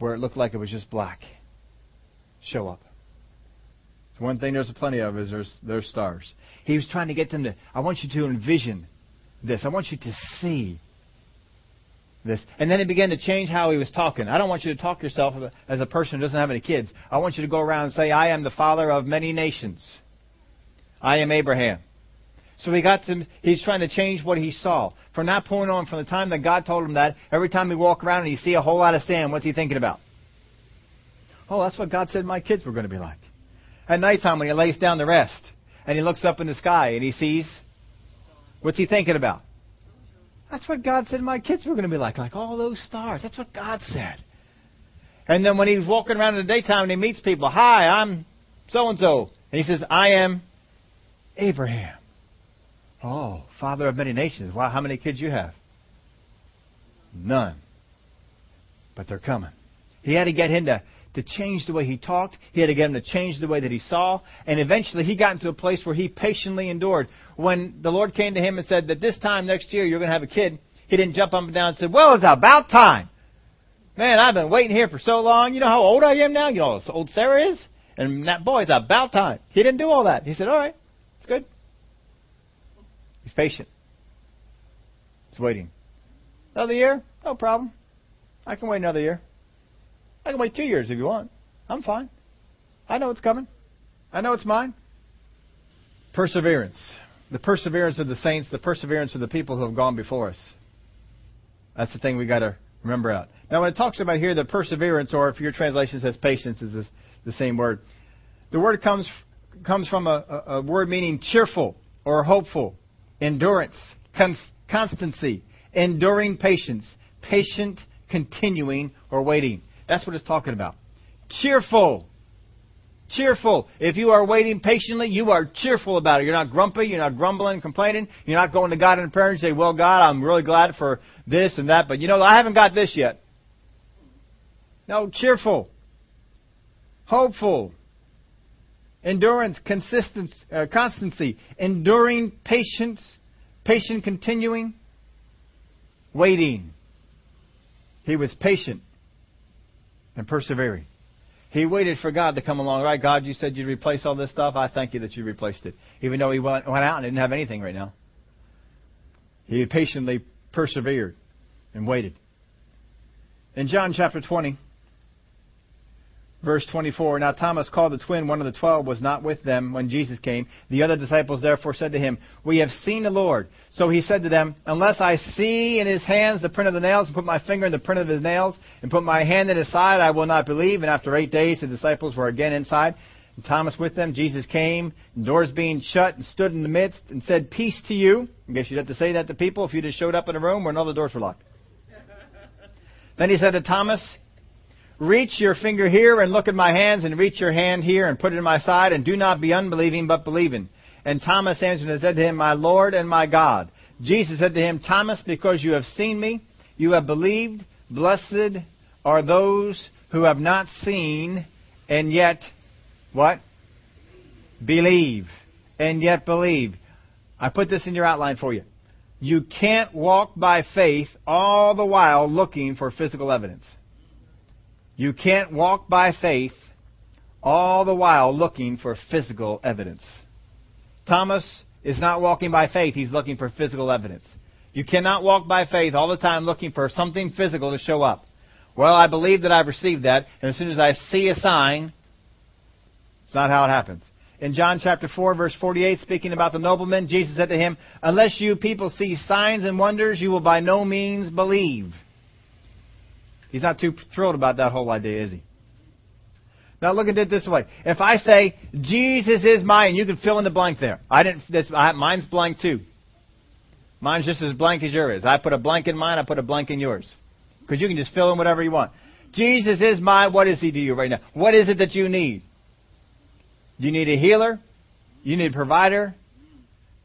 where it looked like it was just black, show up. So one thing there's plenty of is there's there's stars. He was trying to get them to. I want you to envision this. I want you to see this. And then he began to change how he was talking. I don't want you to talk yourself as a person who doesn't have any kids. I want you to go around and say, I am the father of many nations. I am Abraham. So he got some, he's trying to change what he saw. From that point on, from the time that God told him that, every time he walk around and he see a whole lot of sand, what's he thinking about? Oh, that's what God said my kids were going to be like. At nighttime when he lays down to rest and he looks up in the sky and he sees, what's he thinking about? That's what God said my kids were going to be like, like all those stars. That's what God said. And then when he's walking around in the daytime and he meets people, hi, I'm so and so. And he says, I am Abraham. Oh, father of many nations. Wow, how many kids you have? None. But they're coming. He had to get him to to change the way he talked. He had to get him to change the way that he saw. And eventually he got into a place where he patiently endured. When the Lord came to him and said that this time next year you're going to have a kid, he didn't jump up and down and say, well, it's about time. Man, I've been waiting here for so long. You know how old I am now? You know how old Sarah is? And that boy, it's about time. He didn't do all that. He said, all right, it's good. He's patient. He's waiting. Another year? No problem. I can wait another year. I can wait two years if you want. I'm fine. I know it's coming. I know it's mine. Perseverance. The perseverance of the saints, the perseverance of the people who have gone before us. That's the thing we got to remember out. Now, when it talks about here the perseverance, or if your translation says patience, is the same word. The word comes comes from a, a, word meaning cheerful or hopeful, endurance, cons- constancy, enduring patience, patient, continuing, or waiting. That's what it's talking about. Cheerful. Cheerful. If you are waiting patiently, you are cheerful about it. You're not grumpy. You're not grumbling, complaining. You're not going to God in prayer and say, well, God, I'm really glad for this and that, but you know, I haven't got this yet. No, cheerful. Hopeful. Endurance, consistency, uh, constancy. Enduring patience. Patient continuing. Waiting. He was patient and persevering. He waited for God to come along. Right, God, you said you'd replace all this stuff. I thank you that you replaced it. Even though he went, went out and didn't have anything right now. He patiently persevered and waited. In John chapter 20, Verse 24 Now Thomas, called the twin, one of the twelve, was not with them when Jesus came. The other disciples therefore said to him, We have seen the Lord. So he said to them, Unless I see in his hands the print of the nails, and put my finger in the print of his nails, and put my hand in his side, I will not believe. And after eight days, the disciples were again inside, and Thomas with them. Jesus came, doors being shut, and stood in the midst, and said, Peace to you. I guess you'd have to say that to people if you just showed up in a room where all the doors were locked. then he said to Thomas, Reach your finger here and look at my hands, and reach your hand here and put it in my side, and do not be unbelieving, but believing. And Thomas answered and said to him, My Lord and my God. Jesus said to him, Thomas, because you have seen me, you have believed. Blessed are those who have not seen and yet, what? Believe. And yet believe. I put this in your outline for you. You can't walk by faith all the while looking for physical evidence. You can't walk by faith all the while looking for physical evidence. Thomas is not walking by faith, he's looking for physical evidence. You cannot walk by faith all the time looking for something physical to show up. Well, I believe that I've received that, and as soon as I see a sign, It's not how it happens. In John chapter 4 verse 48, speaking about the nobleman, Jesus said to him, Unless you people see signs and wonders, you will by no means believe. He's not too thrilled about that whole idea, is he? Now look at it this way. If I say, Jesus is mine, you can fill in the blank there. I didn't, this, I, mine's blank too. Mine's just as blank as yours. I put a blank in mine, I put a blank in yours. Because you can just fill in whatever you want. Jesus is mine. What is he to you right now? What is it that you need? You need a healer? You need a provider?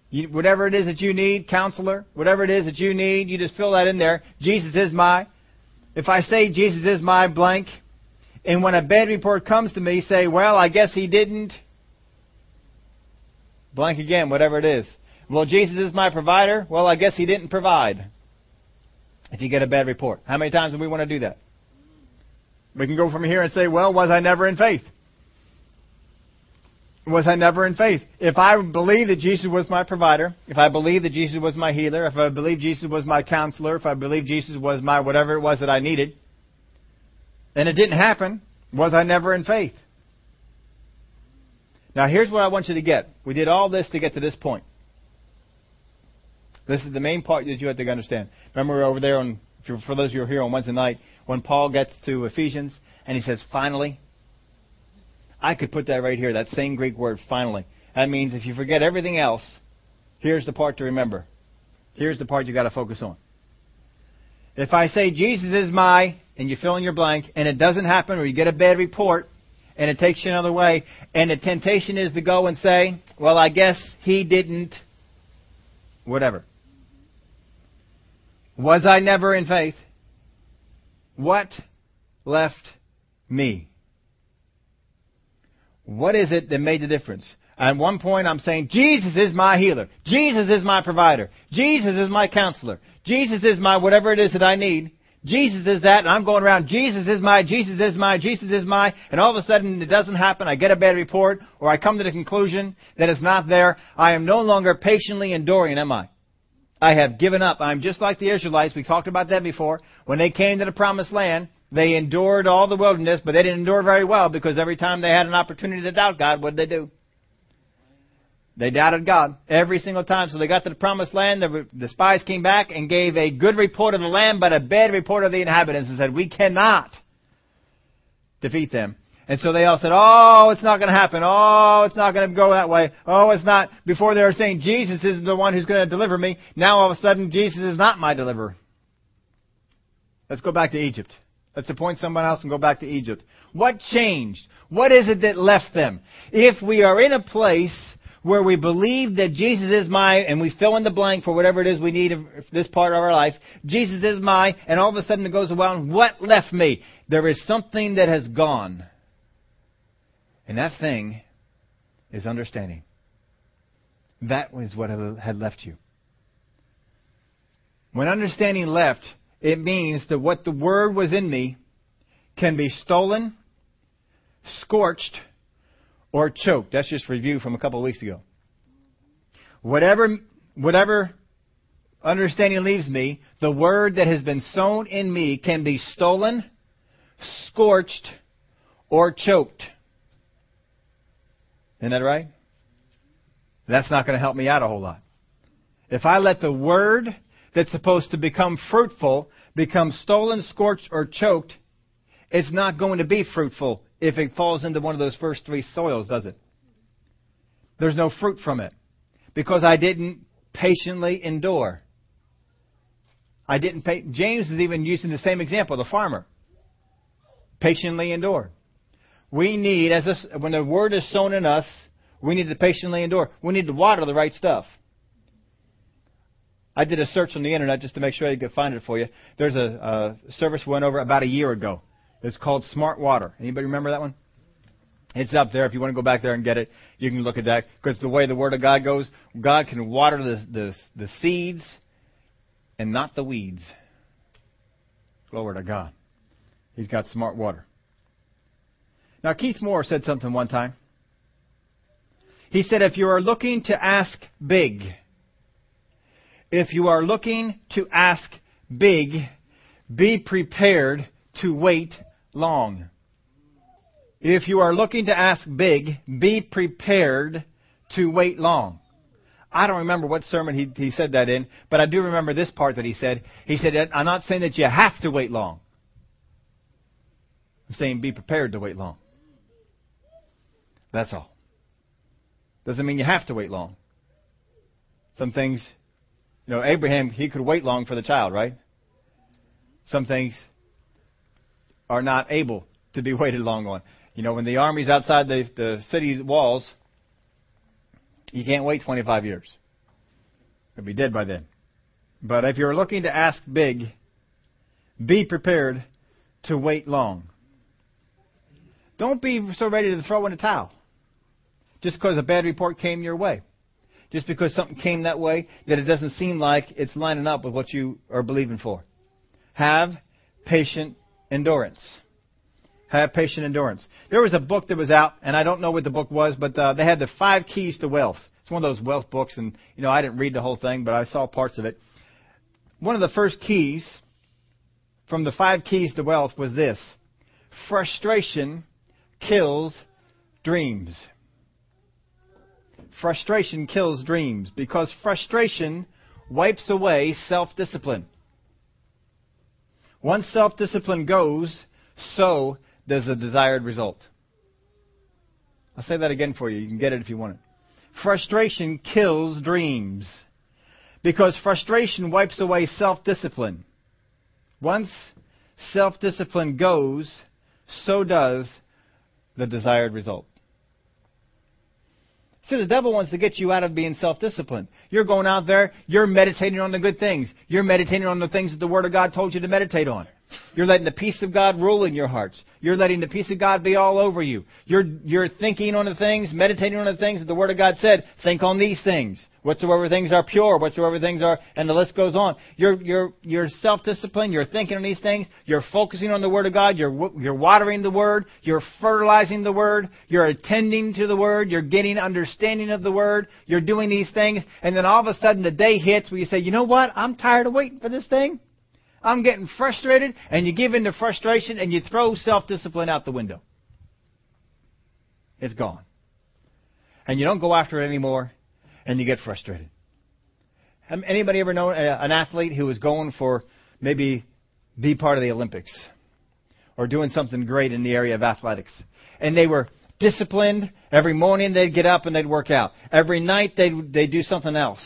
You, whatever it is that you need, counselor, whatever it is that you need, you just fill that in there. Jesus is my. If I say Jesus is my blank, and when a bad report comes to me, say, well, I guess he didn't. Blank again, whatever it is. Well, Jesus is my provider. Well, I guess he didn't provide. If you get a bad report. How many times do we want to do that? We can go from here and say, well, was I never in faith? Was I never in faith? If I believe that Jesus was my provider, if I believe that Jesus was my healer, if I believe Jesus was my counselor, if I believe Jesus was my whatever it was that I needed, and it didn't happen, was I never in faith? Now here's what I want you to get. We did all this to get to this point. This is the main part that you have to understand. Remember we over there on, for those of you who are here on Wednesday night, when Paul gets to Ephesians and he says, finally. I could put that right here, that same Greek word, finally. That means if you forget everything else, here's the part to remember. Here's the part you've got to focus on. If I say Jesus is my, and you fill in your blank, and it doesn't happen, or you get a bad report, and it takes you another way, and the temptation is to go and say, well, I guess he didn't, whatever. Was I never in faith? What left me? What is it that made the difference? At one point, I'm saying, Jesus is my healer. Jesus is my provider. Jesus is my counselor. Jesus is my whatever it is that I need. Jesus is that, and I'm going around, Jesus is my, Jesus is my, Jesus is my, and all of a sudden it doesn't happen, I get a bad report, or I come to the conclusion that it's not there. I am no longer patiently enduring, am I? I have given up. I'm just like the Israelites. We talked about that before. When they came to the promised land, they endured all the wilderness, but they didn't endure very well because every time they had an opportunity to doubt God, what did they do? They doubted God every single time. So they got to the promised land. The, spies came back and gave a good report of the land, but a bad report of the inhabitants and said, we cannot defeat them. And so they all said, oh, it's not going to happen. Oh, it's not going to go that way. Oh, it's not. Before they were saying Jesus is the one who's going to deliver me. Now all of a sudden Jesus is not my deliverer. Let's go back to Egypt. Let's appoint someone else and go back to Egypt. What changed? What is it that left them? If we are in a place where we believe that Jesus is my, and we fill in the blank for whatever it is we need in this part of our life, Jesus is my, and all of a sudden it goes around, what left me? There is something that has gone. And that thing is understanding. That was what had left you. When understanding left, it means that what the word was in me can be stolen, scorched, or choked. That's just review from a couple of weeks ago. Whatever, whatever understanding leaves me, the word that has been sown in me can be stolen, scorched, or choked. Isn't that right? That's not going to help me out a whole lot. If I let the word that's supposed to become fruitful become stolen, scorched, or choked, it's not going to be fruitful if it falls into one of those first three soils, does it? There's no fruit from it. Because I didn't patiently endure. I didn't pay. James is even using the same example, the farmer. Patiently endure. We need, as a, when the word is sown in us, we need to patiently endure. We need to water the right stuff. I did a search on the internet just to make sure I could find it for you. There's a, a service we went over about a year ago. It's called Smart Water. Anybody remember that one? It's up there. If you want to go back there and get it, you can look at that. Because the way the Word of God goes, God can water the, the, the seeds and not the weeds. Glory to God. He's got smart water. Now, Keith Moore said something one time. He said, if you are looking to ask big, if you are looking to ask big, be prepared to wait long. If you are looking to ask big, be prepared to wait long. I don't remember what sermon he, he said that in, but I do remember this part that he said. He said, I'm not saying that you have to wait long. I'm saying be prepared to wait long. That's all. Doesn't mean you have to wait long. Some things, you know, Abraham, he could wait long for the child, right? Some things are not able to be [laughs] waited long on. You know, when the army's outside the, the city walls, you can't wait 25 years. You'll be dead by then. But if you're looking to ask big, be prepared to wait long. Don't be so ready to throw in a towel just because a bad report came your way. Just because something came that way that it doesn't seem like it's lining up with what you are believing for. Have patient endurance. Have patient endurance. There was a book that was out, and I don't know what the book was, but uh, they had the five keys to wealth. It's one of those wealth books, and you know I didn't read the whole thing, but I saw parts of it. One of the first keys from the five keys to wealth was this: frustration kills dreams. Frustration kills dreams because frustration wipes away self-discipline. Once self-discipline goes, so does the desired result. I'll say that again for you. You can get it if you want it. Frustration kills dreams because frustration wipes away self-discipline. Once self-discipline goes, so does the desired result. See, the devil wants to get you out of being self-disciplined. You're going out there, you're meditating on the good things. You're meditating on the things that the Word of God told you to meditate on. You're letting the peace of God rule in your hearts. You're letting the peace of God be all over you. You're, you're thinking on the things, meditating on the things that the Word of God said. Think on these things. Whatsoever things are pure, whatsoever things are, and the list goes on. You're, you're, you're self-disciplined. You're thinking on these things. You're focusing on the Word of God. You're, you're watering the Word. You're fertilizing the Word. You're attending to the Word. You're getting understanding of the Word. You're doing these things. And then all of a sudden the day hits where you say, you know what? I'm tired of waiting for this thing. I'm getting frustrated, and you give in to frustration and you throw self discipline out the window. It's gone. And you don't go after it anymore, and you get frustrated. Anybody ever known an athlete who was going for maybe be part of the Olympics or doing something great in the area of athletics? And they were disciplined. Every morning they'd get up and they'd work out. Every night they'd, they'd do something else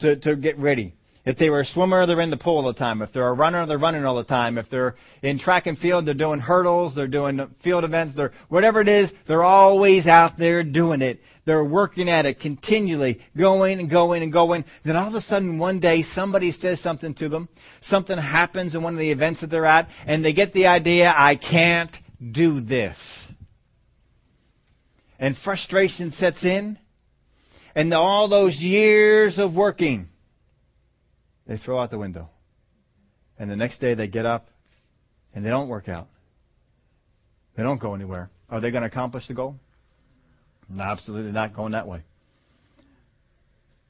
to, to get ready. If they were a swimmer, they're in the pool all the time. If they're a runner, they're running all the time. If they're in track and field, they're doing hurdles, they're doing field events, they're whatever it is, they're always out there doing it. They're working at it continually, going and going and going. Then all of a sudden one day somebody says something to them. Something happens in one of the events that they're at, and they get the idea, I can't do this. And frustration sets in. And all those years of working, they throw out the window. And the next day they get up and they don't work out. They don't go anywhere. Are they going to accomplish the goal? No, absolutely not going that way.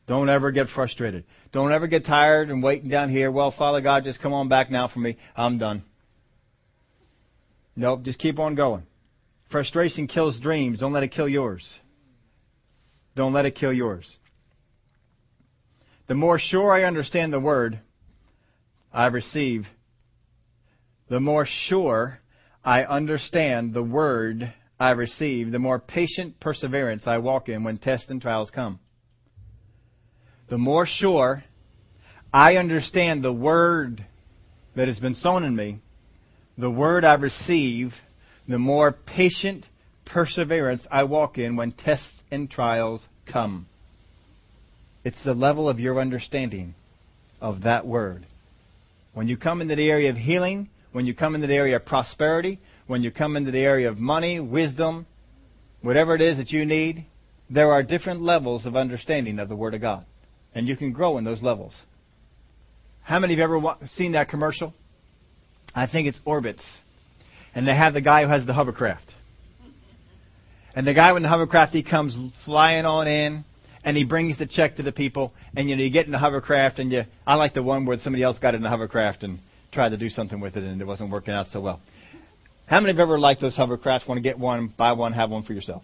Don't ever get frustrated. Don't ever get tired and waiting down here. Well, Father God, just come on back now for me. I'm done. Nope, just keep on going. Frustration kills dreams. Don't let it kill yours. Don't let it kill yours. The more sure I understand the word I receive, the more sure I understand the word I receive, the more patient perseverance I walk in when tests and trials come. The more sure I understand the word that has been sown in me, the word I receive, the more patient perseverance I walk in when tests and trials come. It's the level of your understanding of that word. When you come into the area of healing, when you come into the area of prosperity, when you come into the area of money, wisdom, whatever it is that you need, there are different levels of understanding of the Word of God. And you can grow in those levels. How many of you ever seen that commercial? I think it's Orbitz. And they have the guy who has the hovercraft. And the guy with the hovercraft, he comes flying on in and he brings the check to the people, and you know you get in the hovercraft, and you. I like the one where somebody else got in the hovercraft and tried to do something with it, and it wasn't working out so well. How many have ever liked those hovercrafts? Want to get one, buy one, have one for yourself?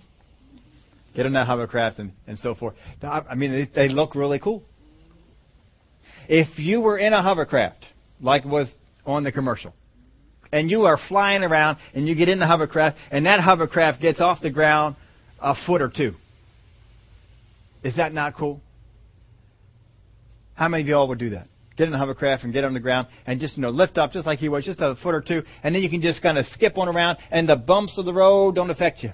Get on that hovercraft and, and so forth. I mean, they, they look really cool. If you were in a hovercraft, like was on the commercial, and you are flying around and you get in the hovercraft and that hovercraft gets off the ground a foot or two. Is that not cool? How many of y'all would do that? Get in a hovercraft and get on the ground and just you know lift up just like he was, just a foot or two, and then you can just kind of skip on around and the bumps of the road don't affect you.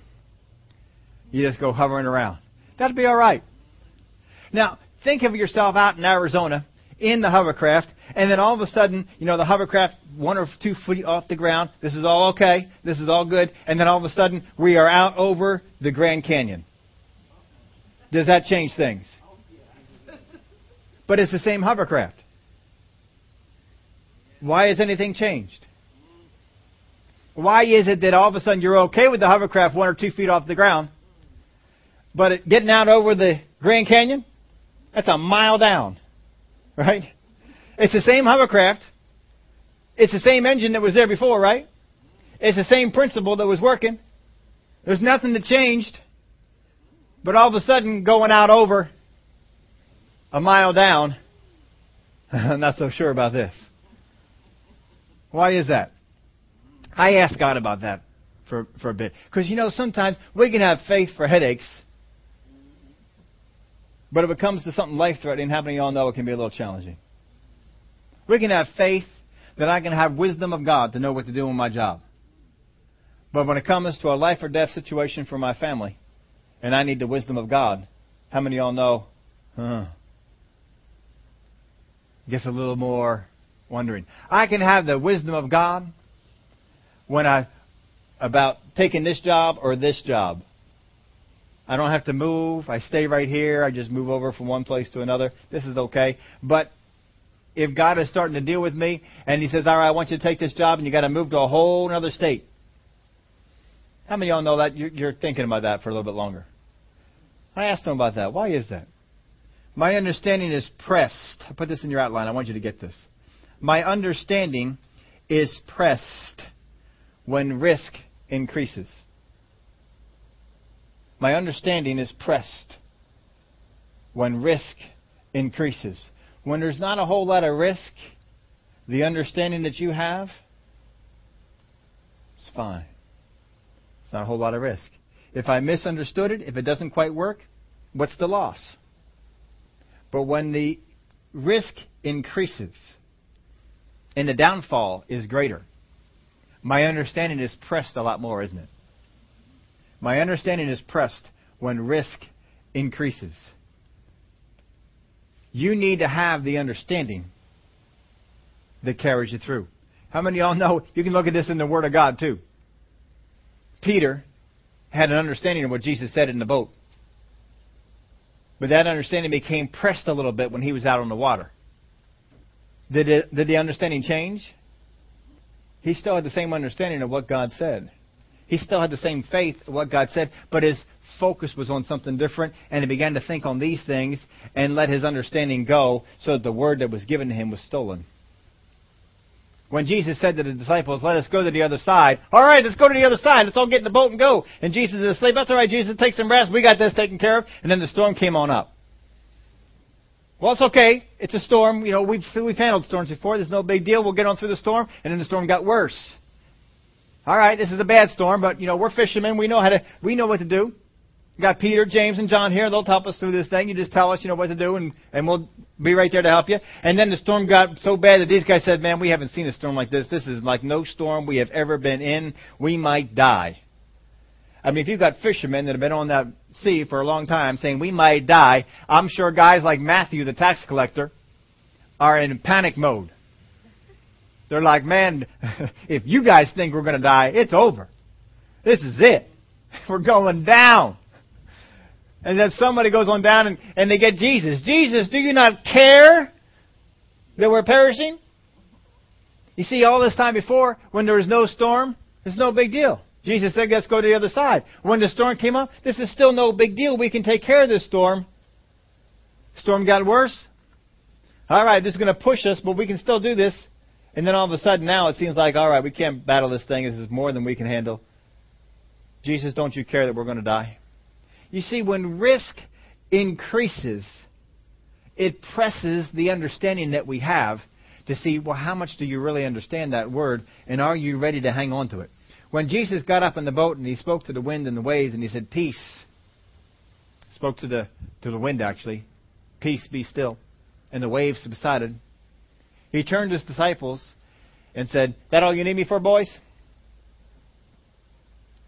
You just go hovering around. That'd be all right. Now, think of yourself out in Arizona in the hovercraft, and then all of a sudden, you know, the hovercraft one or two feet off the ground. This is all okay. This is all good. And then all of a sudden, we are out over the Grand Canyon. Does that change things? But it's the same hovercraft. Why has anything changed? Why is it that all of a sudden you're okay with the hovercraft one or two feet off the ground, but getting out over the Grand Canyon, that's a mile down, right? It's the same hovercraft. It's the same engine that was there before, right? It's the same principle that was working. There's nothing that changed. But all of a sudden, going out over a mile down, [laughs] I'm not so sure about this. Why is that? I asked God about that for, for a bit. Because, you know, sometimes we can have faith for headaches. But if it comes to something life threatening happening, you all know it can be a little challenging. We can have faith that I can have wisdom of God to know what to do in my job. But when it comes to a life or death situation for my family, and I need the wisdom of God, how many of y'all know? Huh, gets a little more wondering. I can have the wisdom of God when I about taking this job or this job. I don't have to move. I stay right here. I just move over from one place to another. This is okay. But if God is starting to deal with me and He says, All right, I want you to take this job and you got to move to a whole other state. How many of y'all know that? You're thinking about that for a little bit longer. I asked them about that. Why is that? My understanding is pressed. I put this in your outline. I want you to get this. My understanding is pressed when risk increases. My understanding is pressed when risk increases. When there's not a whole lot of risk, the understanding that you have is fine. It's not a whole lot of risk. If I misunderstood it, if it doesn't quite work, what's the loss? But when the risk increases and the downfall is greater, my understanding is pressed a lot more, isn't it? My understanding is pressed when risk increases. You need to have the understanding that carries you through. How many of y'all know you can look at this in the Word of God too? Peter had an understanding of what Jesus said in the boat. But that understanding became pressed a little bit when he was out on the water. Did, it, did the understanding change? He still had the same understanding of what God said. He still had the same faith of what God said, but his focus was on something different, and he began to think on these things and let his understanding go so that the word that was given to him was stolen. When Jesus said to the disciples, let us go to the other side. All right, let's go to the other side. Let's all get in the boat and go. And Jesus is asleep. That's all right, Jesus. Take some rest. We got this taken care of. And then the storm came on up. Well, it's okay. It's a storm. You know, we've, we've handled storms before. There's no big deal. We'll get on through the storm. And then the storm got worse. All right, this is a bad storm, but, you know, we're fishermen. We know how to, we know what to do. Got Peter, James, and John here. They'll help us through this thing. You just tell us, you know, what to do, and, and we'll be right there to help you. And then the storm got so bad that these guys said, man, we haven't seen a storm like this. This is like no storm we have ever been in. We might die. I mean, if you've got fishermen that have been on that sea for a long time saying we might die, I'm sure guys like Matthew, the tax collector, are in panic mode. They're like, man, [laughs] if you guys think we're going to die, it's over. This is it. [laughs] We're going down. And then somebody goes on down and, and they get Jesus. Jesus, do you not care that we're perishing? You see, all this time before, when there was no storm, it's no big deal. Jesus said, let's go to the other side. When the storm came up, this is still no big deal. We can take care of this storm. Storm got worse. All right, this is going to push us, but we can still do this. And then all of a sudden now it seems like, all right, we can't battle this thing. This is more than we can handle. Jesus, don't you care that we're going to die? You see, when risk increases, it presses the understanding that we have to see, well, how much do you really understand that word, and are you ready to hang on to it? When Jesus got up in the boat and he spoke to the wind and the waves and he said, Peace, spoke to the, to the wind actually, Peace, be still. And the waves subsided. He turned to his disciples and said, That all you need me for, boys?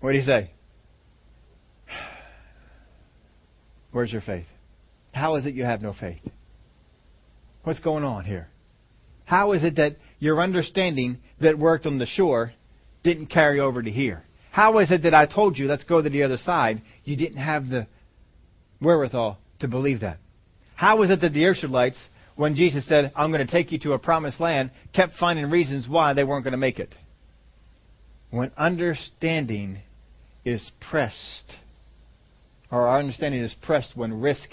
What did he say? Where's your faith? How is it you have no faith? What's going on here? How is it that your understanding that worked on the shore didn't carry over to here? How is it that I told you, let's go to the other side, you didn't have the wherewithal to believe that? How is it that the Israelites, when Jesus said, I'm going to take you to a promised land, kept finding reasons why they weren't going to make it? When understanding is pressed, or our understanding is pressed when risk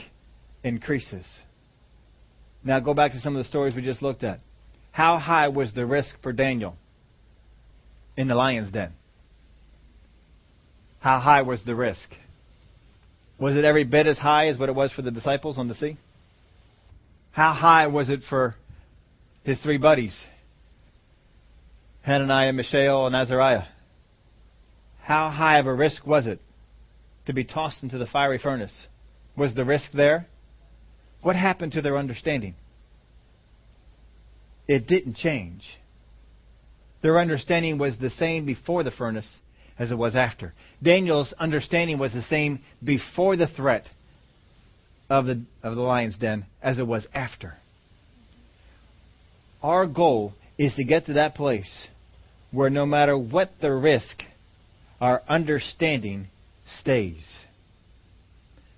increases. Now go back to some of the stories we just looked at. How high was the risk for Daniel in the lion's den? How high was the risk? Was it every bit as high as what it was for the disciples on the sea? How high was it for his three buddies, Hananiah, Mishael, and Azariah? How high of a risk was it to be tossed into the fiery furnace? Was the risk there? What happened to their understanding? It didn't change. Their understanding was the same before the furnace as it was after. Daniel's understanding was the same before the threat of the, of the lion's den as it was after. Our goal is to get to that place where no matter what the risk, our understanding stays.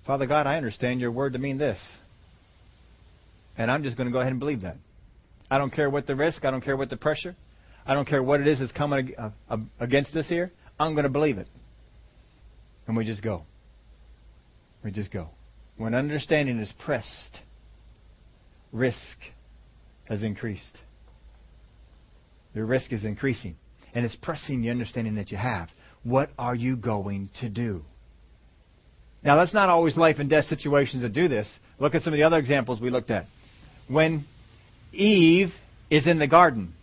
Father God, I understand your word to mean this. And I'm just going to go ahead and believe that. I don't care what the risk. I don't care what the pressure. I don't care what it is that's coming uh, uh, against us here. I'm going to believe it. And we just go. We just go. When understanding is pressed, risk has increased. The risk is increasing. And it's pressing the understanding that you have. What are you going to do? Now, that's not always life and death situations that do this. Look at some of the other examples we looked at. When Eve is in the garden,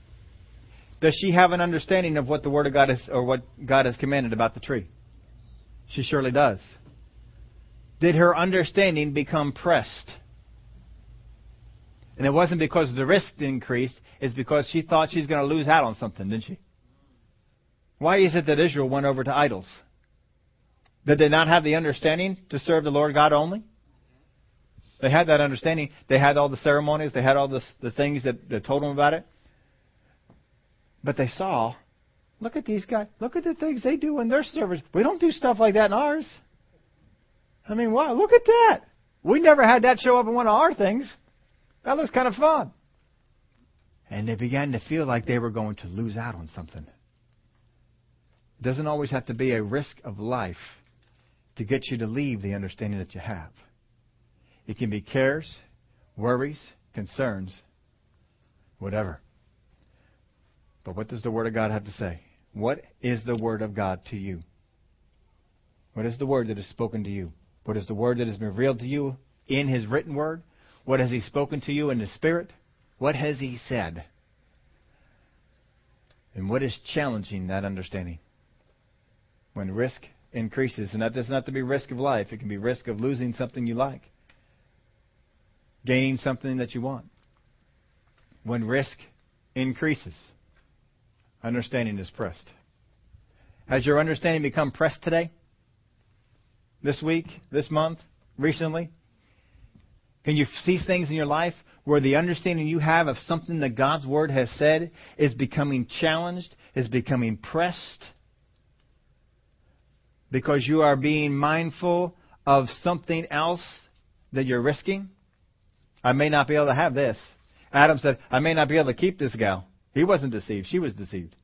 does she have an understanding of what the Word of God is, or what God has commanded about the tree? She surely does. Did her understanding become pressed? And it wasn't because the risk increased, it's because she thought she's going to lose out on something, didn't she? Why is it that Israel went over to idols? Did they not have the understanding to serve the Lord God only? They had that understanding. They had all the ceremonies. They had all the, the things that, that told them about it. But they saw, look at these guys. Look at the things they do in their service. We don't do stuff like that in ours. I mean, wow, look at that. We never had that show up in one of our things. That looks kind of fun. And they began to feel like they were going to lose out on something. Doesn't always have to be a risk of life to get you to leave the understanding that you have. It can be cares, worries, concerns, whatever. But what does the Word of God have to say? What is the Word of God to you? What is the Word that is spoken to you? What is the Word that has been revealed to you in His written Word? What has He spoken to you in the Spirit? What has He said? And what is challenging that understanding? When risk increases, and that does not have to be risk of life, it can be risk of losing something you like, gaining something that you want. When risk increases, understanding is pressed. Has your understanding become pressed today? This week? This month? Recently? Can you see things in your life where the understanding you have of something that God's Word has said is becoming challenged, is becoming pressed? Because you are being mindful of something else that you're risking? I may not be able to have this. Adam said, I may not be able to keep this gal. He wasn't deceived. She was deceived.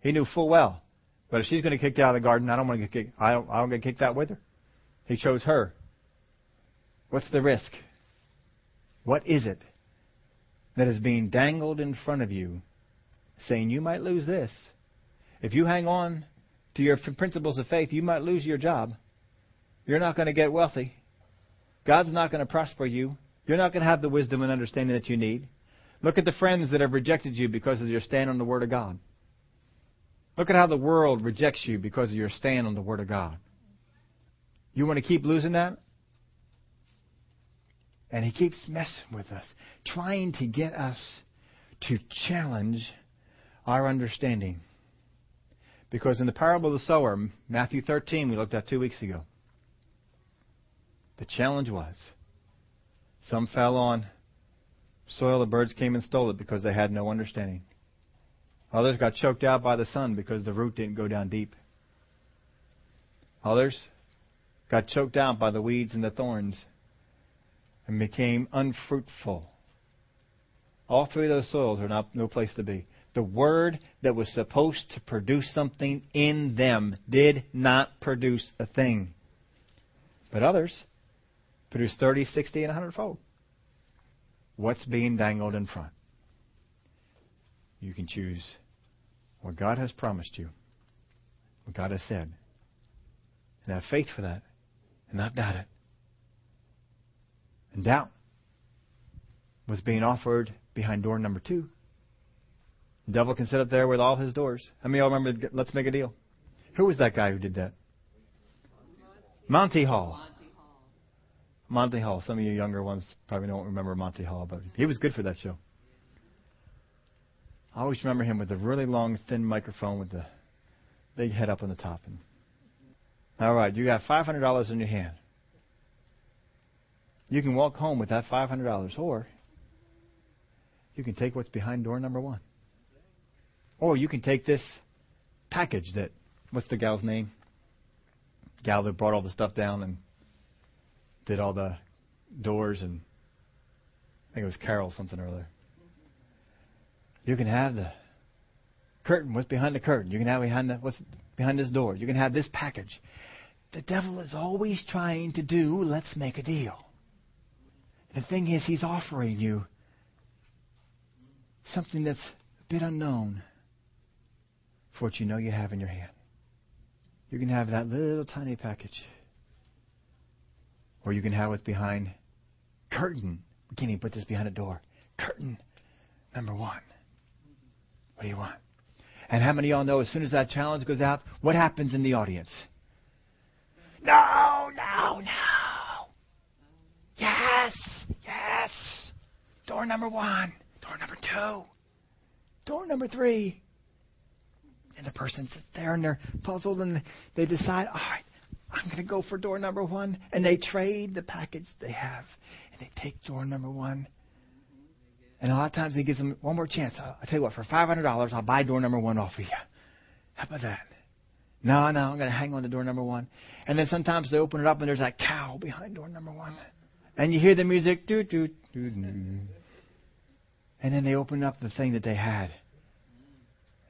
He knew full well. But if she's going to get kicked out of the garden, I don't want to get kicked. I don't, I don't get kicked out with her. He chose her. What's the risk? What is it that is being dangled in front of you saying you might lose this. If you hang on to your principles of faith, you might lose your job. You're not going to get wealthy. God's not going to prosper you. You're not going to have the wisdom and understanding that you need. Look at the friends that have rejected you because of your stand on the Word of God. Look at how the world rejects you because of your stand on the Word of God. You want to keep losing that? And he keeps messing with us, trying to get us to challenge our understanding. Because in the parable of the sower, Matthew 13, we looked at two weeks ago, the challenge was some fell on soil, the birds came and stole it because they had no understanding. Others got choked out by the sun because the root didn't go down deep. Others got choked out by the weeds and the thorns and became unfruitful. All three of those soils are not no place to be. The word that was supposed to produce something in them did not produce a thing. But others produced 30, 60, and 100 fold. What's being dangled in front? You can choose what God has promised you, what God has said, and have faith for that, and not doubt it. And doubt was being offered behind door number two. Devil can sit up there with all his doors. Many of y'all remember Let's Make a Deal? Who was that guy who did that? Monty Hall. Monty Hall. Some of you younger ones probably don't remember Monty Hall, but he was good for that show. I always remember him with a really long, thin microphone with the big head up on the top. And all right, you got five hundred dollars in your hand. You can walk home with that five hundred dollars, or you can take what's behind door number one, or you can take this package that what's the gal's name? Gal that brought all the stuff down and did all the doors and I think it was Carol something or other. You can have the curtain. What's behind the curtain? You can have behind the what's behind this door. You can have this package. The devil is always trying to do. Let's make a deal. The thing is, he's offering you something that's a bit unknown for what you know you have in your hand. You can have that little tiny package. Or you can have what's behind curtain. We can't even put this behind a door. Curtain number one. What do you want? And how many of y'all know as soon as that challenge goes out, what happens in the audience? No, no, no. Yes, yes. Door number one. Door number two. Door number three. And the person sits there and they're puzzled and they decide, all right, I'm going to go for door number one. And they trade the package they have and they take door number one. And a lot of times he gives them one more chance. I'll, I'll tell you what, for $500, I'll buy door number one off of you. How about that? No, no, I'm going to hang on to door number one. And then sometimes they open it up and there's that cow behind door number one. And you hear the music, doo doo doo doo. And then they open up the thing that they had.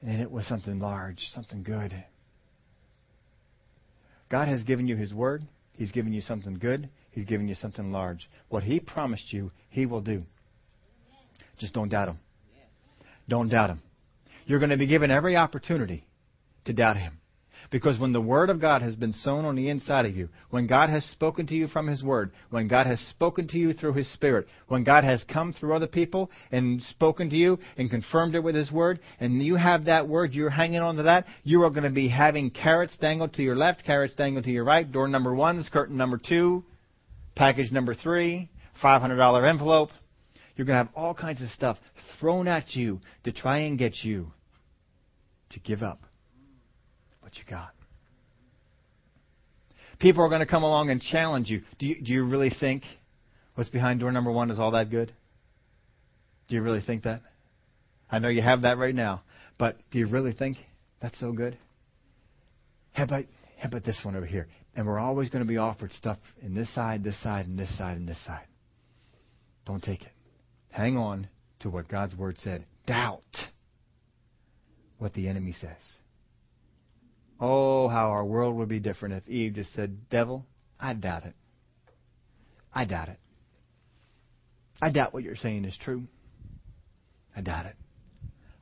And it was something large, something good. God has given you His Word. He's given you something good. He's given you something large. What He promised you, He will do. Just don't doubt Him. Don't doubt Him. You're going to be given every opportunity to doubt Him. Because when the Word of God has been sown on the inside of you, when God has spoken to you from His Word, when God has spoken to you through His Spirit, when God has come through other people and spoken to you and confirmed it with His Word, and you have that Word, you're hanging on to that, you are going to be having carrots dangled to your left, carrots dangled to your right, door number one, curtain number two, package number three, $500 envelope. You're going to have all kinds of stuff thrown at you to try and get you to give up what you got. People are going to come along and challenge you. Do you, do you really think what's behind door number one is all that good? Do you really think that? I know you have that right now, but do you really think that's so good? How about, how about this one over here? And we're always going to be offered stuff in this side, this side, and this side, and this side. Don't take it. Hang on to what God's Word said. Doubt what the enemy says. Oh, how our world would be different if Eve just said, Devil, I doubt it. I doubt it. I doubt what you're saying is true. I doubt it.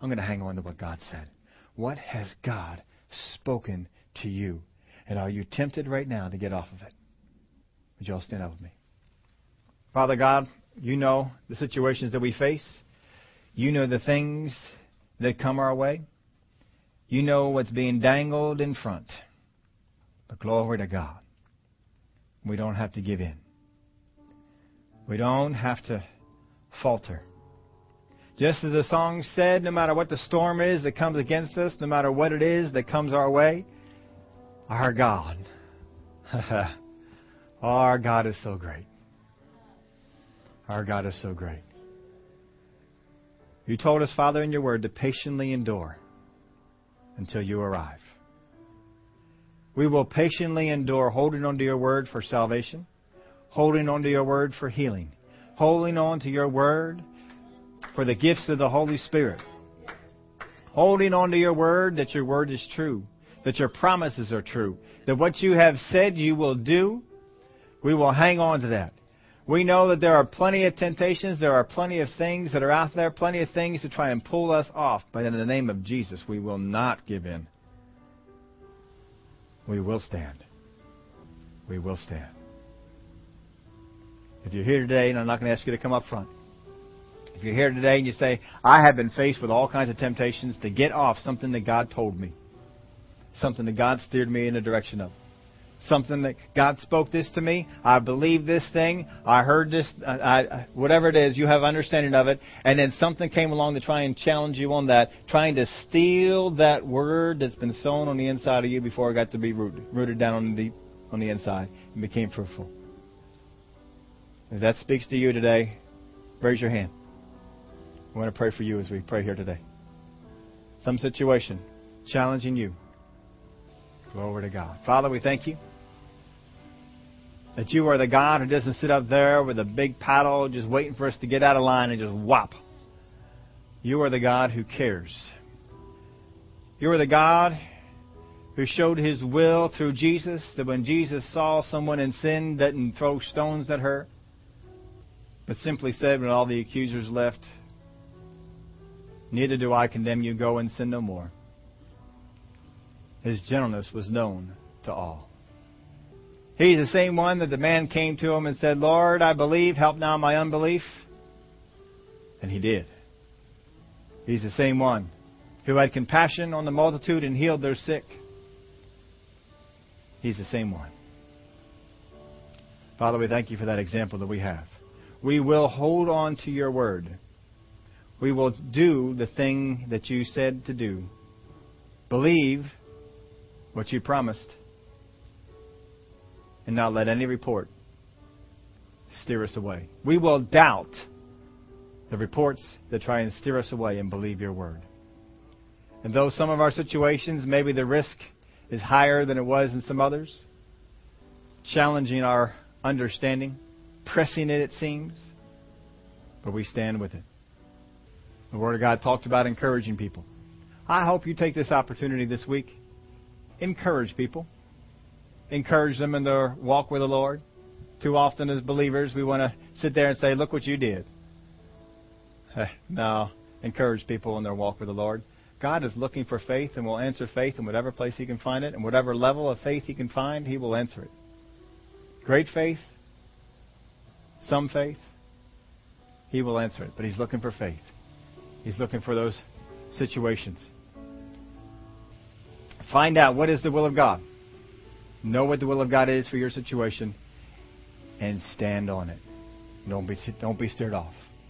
I'm going to hang on to what God said. What has God spoken to you? And are you tempted right now to get off of it? Would you all stand up with me? Father God, you know the situations that we face. You know the things that come our way. You know what's being dangled in front. But glory to God. We don't have to give in. We don't have to falter. Just as the song said, no matter what the storm is that comes against us, no matter what it is that comes our way, our God, [laughs] our God is so great. Our God is so great. You told us, Father, in your word to patiently endure until you arrive. We will patiently endure holding on to your word for salvation, holding on to your word for healing, holding on to your word for the gifts of the Holy Spirit, holding on to your word that your word is true, that your promises are true, that what you have said you will do, we will hang on to that. We know that there are plenty of temptations, there are plenty of things that are out there, plenty of things to try and pull us off, but in the name of Jesus, we will not give in. We will stand. We will stand. If you're here today, and I'm not going to ask you to come up front, if you're here today and you say, I have been faced with all kinds of temptations to get off something that God told me, something that God steered me in the direction of, something that God spoke this to me. I believe this thing. I heard this. Uh, I, I, whatever it is, you have understanding of it. And then something came along to try and challenge you on that, trying to steal that word that's been sown on the inside of you before it got to be rooted, rooted down on the on the inside and became fruitful. If that speaks to you today, raise your hand. I want to pray for you as we pray here today. Some situation challenging you. Glory to God. Father, we thank you that you are the God who doesn't sit up there with a big paddle just waiting for us to get out of line and just whop. You are the God who cares. You are the God who showed his will through Jesus, that when Jesus saw someone in sin, didn't throw stones at her, but simply said when all the accusers left, Neither do I condemn you, go and sin no more. His gentleness was known to all. He's the same one that the man came to him and said, Lord, I believe, help now my unbelief. And he did. He's the same one who had compassion on the multitude and healed their sick. He's the same one. Father, we thank you for that example that we have. We will hold on to your word. We will do the thing that you said to do. Believe what you promised. And not let any report steer us away. We will doubt the reports that try and steer us away and believe your word. And though some of our situations, maybe the risk is higher than it was in some others, challenging our understanding, pressing it, it seems, but we stand with it. The Word of God talked about encouraging people. I hope you take this opportunity this week. Encourage people. Encourage them in their walk with the Lord. Too often as believers, we want to sit there and say, look what you did. Eh, no. Encourage people in their walk with the Lord. God is looking for faith and will answer faith in whatever place He can find it, and whatever level of faith He can find, He will answer it. Great faith, some faith, He will answer it, but He's looking for faith. He's looking for those situations. Find out what is the will of God. Know what the will of God is for your situation and stand on it. Don't be, don't be steered off.